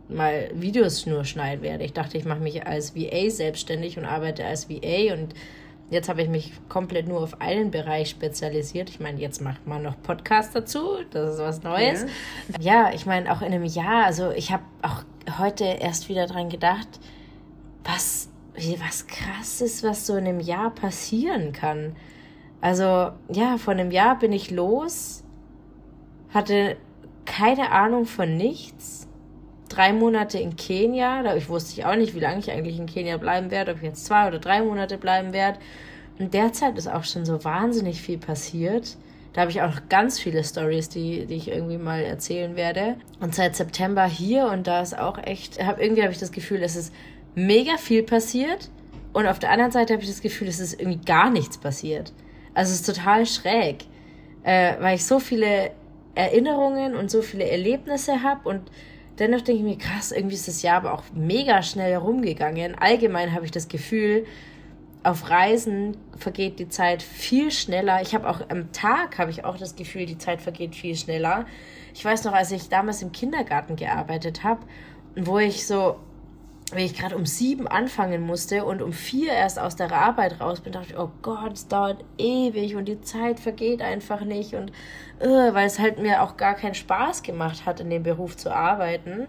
mal Videos nur schneiden werde. Ich dachte, ich mache mich als VA selbstständig und arbeite als VA und jetzt habe ich mich komplett nur auf einen Bereich spezialisiert. Ich meine, jetzt macht man noch Podcast dazu, das ist was Neues. Ja, ja ich meine, auch in einem Jahr, also ich habe auch heute erst wieder dran gedacht, was, was krass ist, was so in einem Jahr passieren kann. Also, ja, vor einem Jahr bin ich los, hatte keine Ahnung von nichts. Drei Monate in Kenia, da ich wusste ich auch nicht, wie lange ich eigentlich in Kenia bleiben werde, ob ich jetzt zwei oder drei Monate bleiben werde. Und derzeit ist auch schon so wahnsinnig viel passiert. Da habe ich auch noch ganz viele Stories, die, die ich irgendwie mal erzählen werde. Und seit September hier und da ist auch echt, hab, irgendwie habe ich das Gefühl, es ist mega viel passiert und auf der anderen Seite habe ich das Gefühl, es ist irgendwie gar nichts passiert. Also es ist total schräg, äh, weil ich so viele Erinnerungen und so viele Erlebnisse habe und dennoch denke ich mir, krass, irgendwie ist das Jahr aber auch mega schnell herumgegangen. Allgemein habe ich das Gefühl, auf Reisen vergeht die Zeit viel schneller. Ich habe auch am Tag habe ich auch das Gefühl, die Zeit vergeht viel schneller. Ich weiß noch, als ich damals im Kindergarten gearbeitet habe, wo ich so wenn ich gerade um sieben anfangen musste und um vier erst aus der Arbeit raus bin, dachte ich, oh Gott, es dauert ewig und die Zeit vergeht einfach nicht und äh, weil es halt mir auch gar keinen Spaß gemacht hat, in dem Beruf zu arbeiten.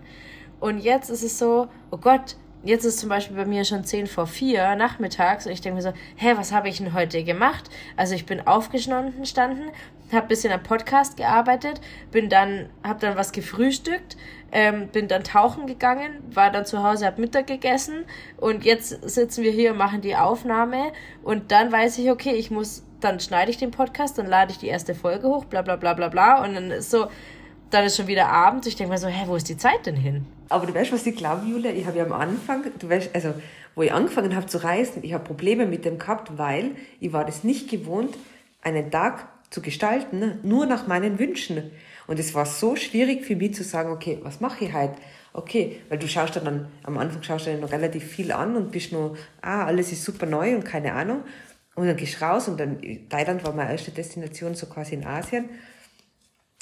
Und jetzt ist es so, oh Gott, jetzt ist zum Beispiel bei mir schon zehn vor vier nachmittags und ich denke mir so, hä, was habe ich denn heute gemacht? Also ich bin aufgestanden, habe bisschen am Podcast gearbeitet, bin dann, habe dann was gefrühstückt, ähm, bin dann tauchen gegangen, war dann zu Hause, habe Mittag gegessen und jetzt sitzen wir hier und machen die Aufnahme und dann weiß ich, okay, ich muss, dann schneide ich den Podcast, dann lade ich die erste Folge hoch, bla bla bla bla bla und dann ist so, dann ist schon wieder Abend. Ich denke mir so, hä, wo ist die Zeit denn hin? Aber du weißt, was ich glaube, Julia, ich habe ja am Anfang, du weißt, also wo ich angefangen habe zu reisen, ich habe Probleme mit dem gehabt, weil ich war das nicht gewohnt, einen Tag zu gestalten, ne? nur nach meinen Wünschen. Und es war so schwierig für mich zu sagen, okay, was mache ich heute? Okay, weil du schaust dann, am Anfang schaust du dann noch relativ viel an und bist nur, ah, alles ist super neu und keine Ahnung. Und dann gehst du raus und dann, Thailand war meine erste Destination, so quasi in Asien.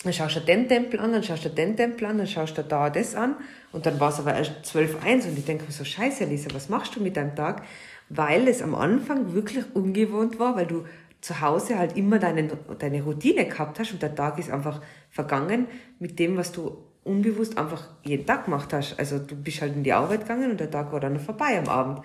Dann schaust du den Tempel an, dann schaust du den Tempel an, dann schaust du da das an. Und dann war es aber erst 12.1 und ich denke mir so, scheiße, Lisa, was machst du mit deinem Tag? Weil es am Anfang wirklich ungewohnt war, weil du zu Hause halt immer deine, deine Routine gehabt hast und der Tag ist einfach vergangen mit dem, was du unbewusst einfach jeden Tag gemacht hast. Also du bist halt in die Arbeit gegangen und der Tag war dann vorbei am Abend.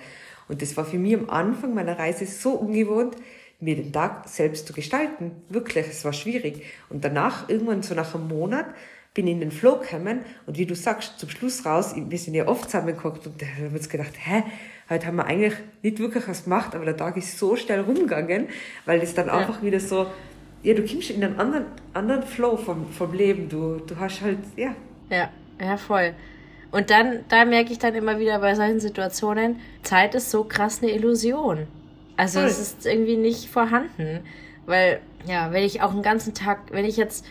Und das war für mich am Anfang meiner Reise so ungewohnt, mir den Tag selbst zu gestalten. Wirklich, es war schwierig. Und danach, irgendwann so nach einem Monat, bin ich in den Flow gekommen und wie du sagst, zum Schluss raus, wir sind ja oft zusammengeguckt und da haben wir uns gedacht, hä, heute haben wir eigentlich nicht wirklich was gemacht, aber der Tag ist so schnell rumgegangen, weil es dann ja. einfach wieder so, ja, du kommst in einen anderen, anderen Flow vom, vom Leben, du, du hast halt, ja. Ja, ja, voll. Und dann, da merke ich dann immer wieder bei solchen Situationen, Zeit ist so krass eine Illusion. Also Voll. es ist irgendwie nicht vorhanden. Weil, ja, wenn ich auch einen ganzen Tag, wenn ich jetzt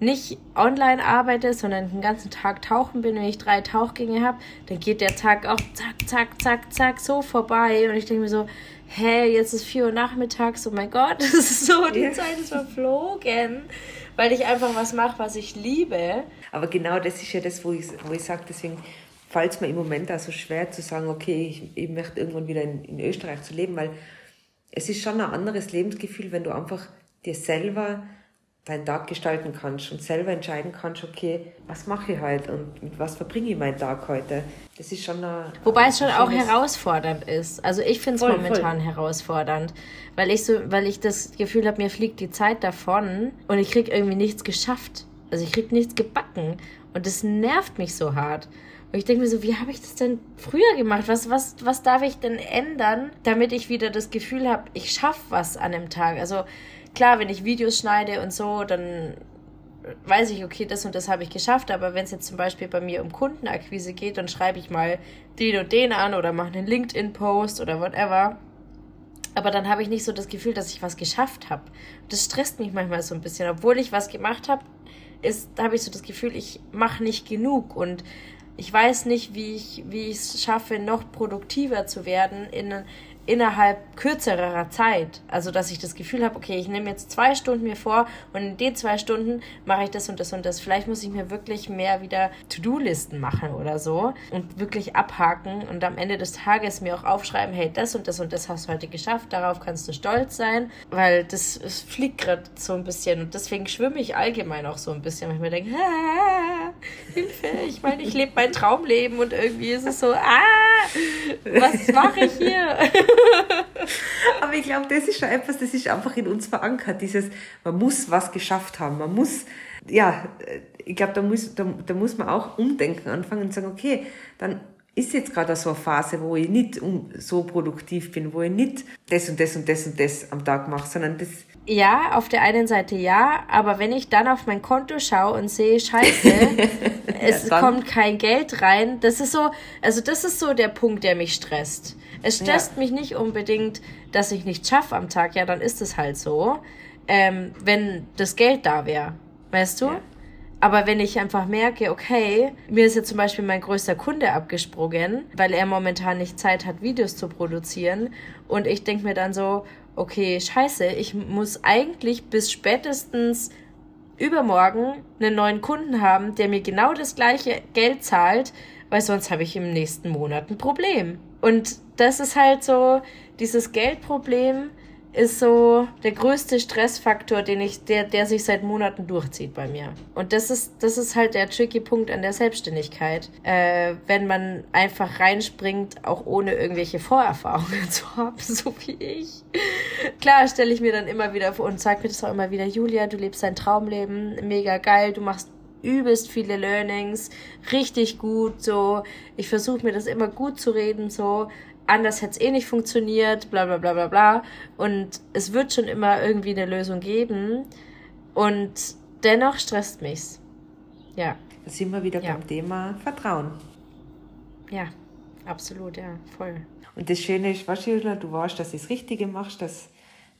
nicht online arbeite, sondern den ganzen Tag tauchen bin, wenn ich drei Tauchgänge habe, dann geht der Tag auch zack, zack, zack, zack so vorbei. Und ich denke mir so, hä, jetzt ist vier Uhr nachmittags, oh mein Gott, (laughs) das ist so, die. Zeit ist verflogen, weil ich einfach was mache, was ich liebe. Aber genau das ist ja das, wo ich, wo ich sage, deswegen fällt es mir im Moment auch so schwer zu sagen, okay, ich, ich möchte irgendwann wieder in, in Österreich zu leben, weil es ist schon ein anderes Lebensgefühl, wenn du einfach dir selber deinen Tag gestalten kannst und selber entscheiden kannst, okay, was mache ich heute und mit was verbringe ich meinen Tag heute. Das ist schon eine, Wobei es schon auch herausfordernd ist. Also ich finde es momentan voll. herausfordernd, weil ich so, weil ich das Gefühl habe, mir fliegt die Zeit davon und ich kriege irgendwie nichts geschafft. Also ich kriege nichts gebacken und das nervt mich so hart. Und ich denke mir so, wie habe ich das denn früher gemacht? Was, was, was darf ich denn ändern, damit ich wieder das Gefühl habe, ich schaffe was an einem Tag? Also klar, wenn ich Videos schneide und so, dann weiß ich, okay, das und das habe ich geschafft, aber wenn es jetzt zum Beispiel bei mir um Kundenakquise geht, dann schreibe ich mal den und den an oder mache einen LinkedIn-Post oder whatever. Aber dann habe ich nicht so das Gefühl, dass ich was geschafft habe. Das stresst mich manchmal so ein bisschen. Obwohl ich was gemacht habe, habe ich so das Gefühl, ich mache nicht genug und ich weiß nicht, wie ich, wie es schaffe, noch produktiver zu werden in, innerhalb kürzerer Zeit. Also, dass ich das Gefühl habe, okay, ich nehme jetzt zwei Stunden mir vor und in den zwei Stunden mache ich das und das und das. Vielleicht muss ich mir wirklich mehr wieder To-Do-Listen machen oder so und wirklich abhaken und am Ende des Tages mir auch aufschreiben, hey, das und das und das hast du heute geschafft, darauf kannst du stolz sein, weil das, das fliegt gerade so ein bisschen und deswegen schwimme ich allgemein auch so ein bisschen, weil ich mir denke, (laughs) Hilfe, ich meine, ich lebe mein Traumleben und irgendwie ist es so, ah, was mache ich hier? (laughs) (laughs) Aber ich glaube, das ist schon etwas, das ist einfach in uns verankert. Dieses, man muss was geschafft haben. Man muss, ja, ich glaube, da muss, da, da muss man auch umdenken, anfangen und sagen, okay, dann ist jetzt gerade so eine Phase, wo ich nicht so produktiv bin, wo ich nicht das und das und das und das am Tag mache, sondern das. Ja, auf der einen Seite ja, aber wenn ich dann auf mein Konto schaue und sehe, scheiße, (laughs) es ja, kommt kein Geld rein, das ist so, also das ist so der Punkt, der mich stresst. Es stresst ja. mich nicht unbedingt, dass ich nichts schaffe am Tag, ja, dann ist es halt so, ähm, wenn das Geld da wäre, weißt du? Ja. Aber wenn ich einfach merke, okay, mir ist jetzt zum Beispiel mein größter Kunde abgesprungen, weil er momentan nicht Zeit hat, Videos zu produzieren. Und ich denke mir dann so, okay, scheiße, ich muss eigentlich bis spätestens übermorgen einen neuen Kunden haben, der mir genau das gleiche Geld zahlt, weil sonst habe ich im nächsten Monat ein Problem. Und das ist halt so, dieses Geldproblem ist so der größte Stressfaktor, den ich, der, der sich seit Monaten durchzieht bei mir. Und das ist, das ist halt der tricky Punkt an der Selbstständigkeit. Äh, wenn man einfach reinspringt, auch ohne irgendwelche Vorerfahrungen (laughs) zu haben, so wie ich. Klar stelle ich mir dann immer wieder vor und sage mir das auch immer wieder, Julia, du lebst dein Traumleben, mega geil, du machst übelst viele Learnings, richtig gut, so. Ich versuche mir das immer gut zu reden, so. Anders hätte es eh nicht funktioniert, bla bla bla bla bla. Und es wird schon immer irgendwie eine Lösung geben. Und dennoch stresst mich's. Ja. Da sind wir wieder ja. beim Thema Vertrauen. Ja, absolut, ja, voll. Und das Schöne ist, weißt du, du weißt, dass du das Richtige machst, dass,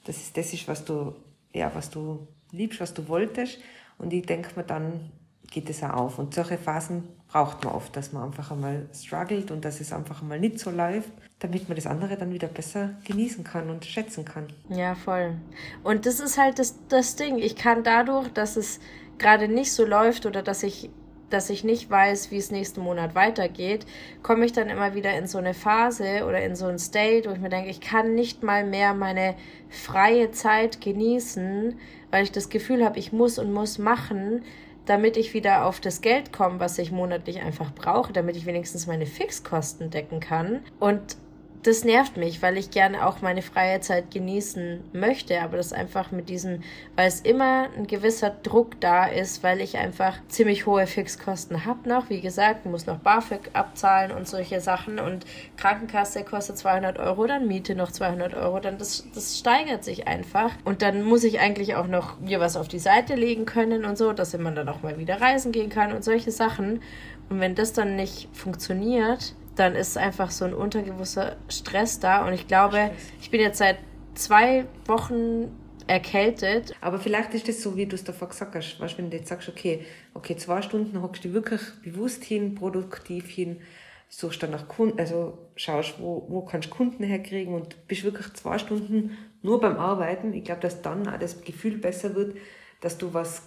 dass es das ist, was du, ja, was du liebst, was du wolltest. Und ich denke mir, dann geht es auch auf. Und solche Phasen braucht man oft, dass man einfach einmal struggelt und dass es einfach einmal nicht so läuft, damit man das andere dann wieder besser genießen kann und schätzen kann. Ja, voll. Und das ist halt das, das Ding. Ich kann dadurch, dass es gerade nicht so läuft oder dass ich dass ich nicht weiß, wie es nächsten Monat weitergeht, komme ich dann immer wieder in so eine Phase oder in so ein State, wo ich mir denke, ich kann nicht mal mehr meine freie Zeit genießen, weil ich das Gefühl habe, ich muss und muss machen, damit ich wieder auf das Geld komme, was ich monatlich einfach brauche, damit ich wenigstens meine Fixkosten decken kann. Und das nervt mich, weil ich gerne auch meine freie Zeit genießen möchte, aber das einfach mit diesem, weil es immer ein gewisser Druck da ist, weil ich einfach ziemlich hohe Fixkosten habe noch. Wie gesagt, muss noch BAföG abzahlen und solche Sachen und Krankenkasse kostet 200 Euro, dann Miete noch 200 Euro, dann das, das steigert sich einfach und dann muss ich eigentlich auch noch mir was auf die Seite legen können und so, dass man dann auch mal wieder reisen gehen kann und solche Sachen. Und wenn das dann nicht funktioniert, dann ist einfach so ein untergewusster Stress da. Und ich glaube, ich bin jetzt seit zwei Wochen erkältet. Aber vielleicht ist das so, wie du es davor gesagt hast. Weißt, wenn du jetzt sagst, okay, okay, zwei Stunden hockst du wirklich bewusst hin, produktiv hin, suchst dann nach Kunden, also schaust, wo, wo kannst du Kunden herkriegen und bist wirklich zwei Stunden nur beim Arbeiten. Ich glaube, dass dann auch das Gefühl besser wird, dass du was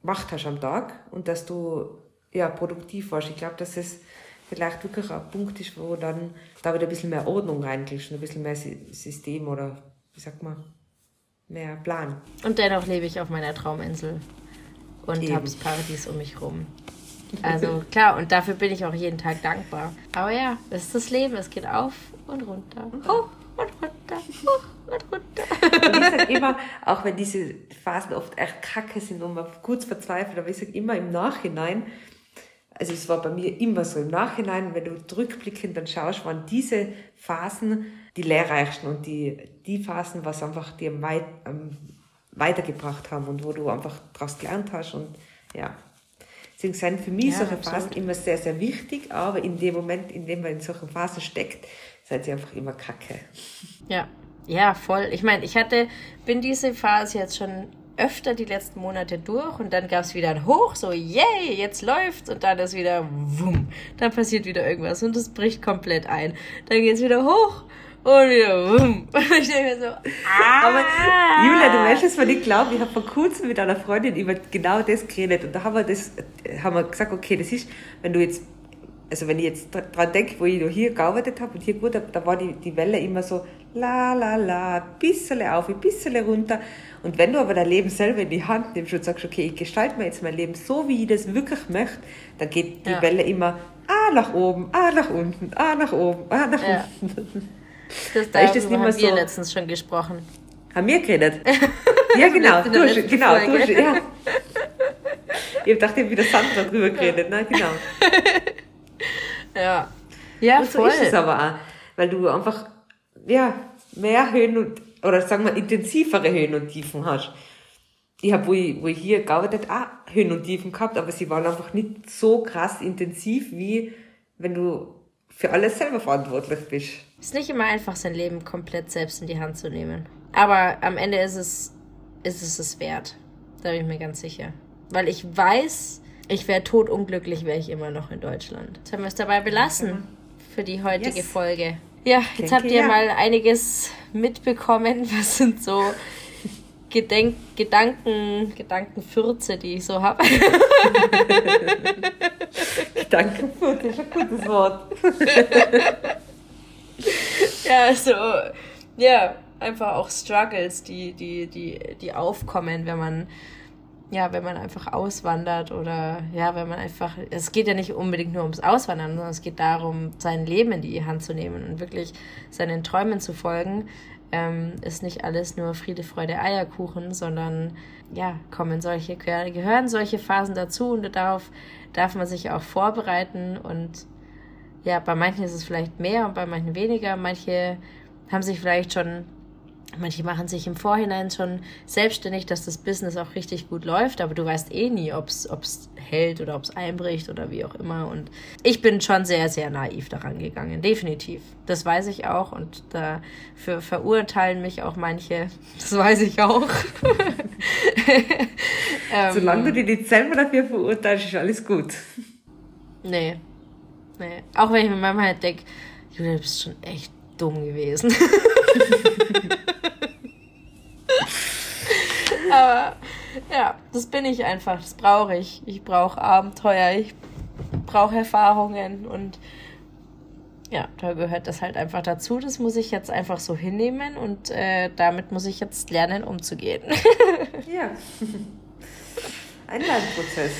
gemacht hast am Tag und dass du ja produktiv warst. Ich glaube, dass es vielleicht wirklich ein Punkt ist, wo dann da wieder ein bisschen mehr Ordnung reinkriegst, ein bisschen mehr System oder, wie sagt man, mehr Plan. Und dennoch lebe ich auf meiner Trauminsel und habe das Paradies um mich rum. (laughs) Also klar, und dafür bin ich auch jeden Tag dankbar. Aber ja, das ist das Leben, es geht auf und runter. Hoch und runter, hoch und runter. (laughs) Und ich sage immer, auch wenn diese Phasen oft echt kacke sind und man kurz verzweifelt, aber ich sage immer im Nachhinein, also es war bei mir immer so im Nachhinein, wenn du zurückblickend dann schaust, waren diese Phasen die lehrreichsten und die, die Phasen, was einfach dir weit, ähm, weitergebracht haben und wo du einfach daraus gelernt hast und ja. Deswegen sind für mich ja, solche absolut. Phasen immer sehr, sehr wichtig, aber in dem Moment, in dem man in solchen Phasen steckt, seid ihr einfach immer kacke. Ja, ja, voll. Ich meine, ich hatte, bin diese Phase jetzt schon öfter die letzten Monate durch und dann gab es wieder ein Hoch, so yay, jetzt läuft's und dann ist wieder wumm, dann passiert wieder irgendwas und es bricht komplett ein. Dann geht es wieder hoch und wieder wumm. (laughs) Und ich denke mir so, ah. Aber Julia, du weißt es, was ich glaube, ich habe vor kurzem mit einer Freundin über genau das geredet und da haben wir das, haben wir gesagt, okay, das ist, wenn du jetzt also wenn ich jetzt dran denke, wo ich hier gearbeitet habe und hier gut habe, da war die, die Welle immer so la la la, bisschen auf, ein bisschen runter. Und wenn du aber dein Leben selber in die Hand nimmst und sagst, okay, ich gestalte mir jetzt mein Leben so, wie ich das wirklich möchte, dann geht die ja. Welle immer ah nach oben, ah nach unten, ah nach oben, ah nach ja. unten. Das da ist das nicht mehr haben wir letztens schon gesprochen. Haben wir geredet? (laughs) ja, genau, du, hast, genau, du, ja. Ich dachte, ich habe wieder Sandra drüber geredet, ne, genau. (laughs) (laughs) ja. Ja, und so voll. ist es aber auch, weil du einfach, ja, mehr Höhen und oder sagen wir intensivere Höhen und Tiefen hast. Ich habe, wo ich, wo ich hier gearbeitet auch Höhen und Tiefen gehabt, aber sie waren einfach nicht so krass intensiv, wie wenn du für alles selber verantwortlich bist. Es ist nicht immer einfach, sein Leben komplett selbst in die Hand zu nehmen. Aber am Ende ist es, ist es es wert. Da bin ich mir ganz sicher. Weil ich weiß, ich wäre totunglücklich, wäre ich immer noch in Deutschland. Jetzt haben wir es dabei belassen für die heutige yes. Folge. Ja, jetzt Denke, habt ihr ja. mal einiges mitbekommen. (laughs) Was sind so Gedenk Gedanken, Gedankenfürze, die ich so habe? (laughs) Gedankenfürze ist ein gutes Wort. (laughs) ja, so, ja, einfach auch Struggles, die, die, die, die aufkommen, wenn man ja, wenn man einfach auswandert oder ja, wenn man einfach, es geht ja nicht unbedingt nur ums Auswandern, sondern es geht darum, sein Leben in die Hand zu nehmen und wirklich seinen Träumen zu folgen. Ähm, ist nicht alles nur Friede, Freude, Eierkuchen, sondern ja, kommen solche, gehören solche Phasen dazu und darauf darf man sich auch vorbereiten und ja, bei manchen ist es vielleicht mehr und bei manchen weniger. Manche haben sich vielleicht schon Manche machen sich im Vorhinein schon selbstständig, dass das Business auch richtig gut läuft, aber du weißt eh nie, ob es hält oder ob es einbricht oder wie auch immer. Und ich bin schon sehr, sehr naiv daran gegangen, definitiv. Das weiß ich auch und dafür verurteilen mich auch manche. (laughs) Das weiß ich auch. (laughs) Solange du nicht selber dafür verurteilst, ist alles gut. Nee. Nee. Auch wenn ich mir manchmal halt denke, Julia, du bist schon echt dumm gewesen. (laughs) Aber ja, das bin ich einfach. Das brauche ich. Ich brauche Abenteuer. Ich brauche Erfahrungen und ja, da gehört das halt einfach dazu. Das muss ich jetzt einfach so hinnehmen und äh, damit muss ich jetzt lernen, umzugehen. (laughs) ja. Ein Lernprozess.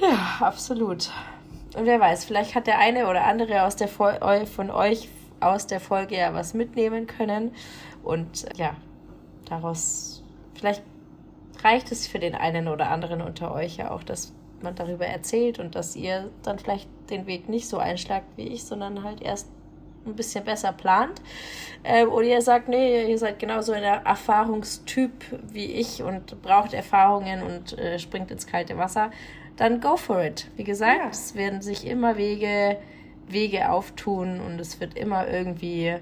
Ja, absolut. Und wer weiß, vielleicht hat der eine oder andere aus der Vol von euch aus der Folge ja was mitnehmen können. Und ja, daraus, vielleicht reicht es für den einen oder anderen unter euch ja auch, dass man darüber erzählt und dass ihr dann vielleicht den Weg nicht so einschlagt wie ich, sondern halt erst ein bisschen besser plant. Ähm, oder ihr sagt, nee, ihr seid genauso ein Erfahrungstyp wie ich und braucht Erfahrungen und äh, springt ins kalte Wasser. Dann go for it. Wie gesagt, ja. es werden sich immer Wege, Wege auftun und es wird immer irgendwie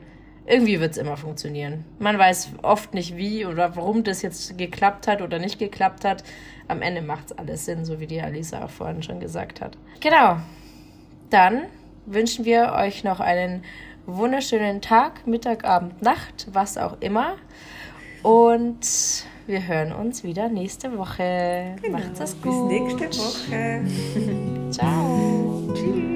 irgendwie wird es immer funktionieren. Man weiß oft nicht wie oder warum das jetzt geklappt hat oder nicht geklappt hat. Am Ende macht es alles Sinn, so wie die Alisa auch vorhin schon gesagt hat. Genau. Dann wünschen wir euch noch einen wunderschönen Tag, Mittag, Abend, Nacht, was auch immer. Und wir hören uns wieder nächste Woche. Genau, Macht es gut. Bis nächste Woche. (laughs) (laughs) Ciao. Tschüss.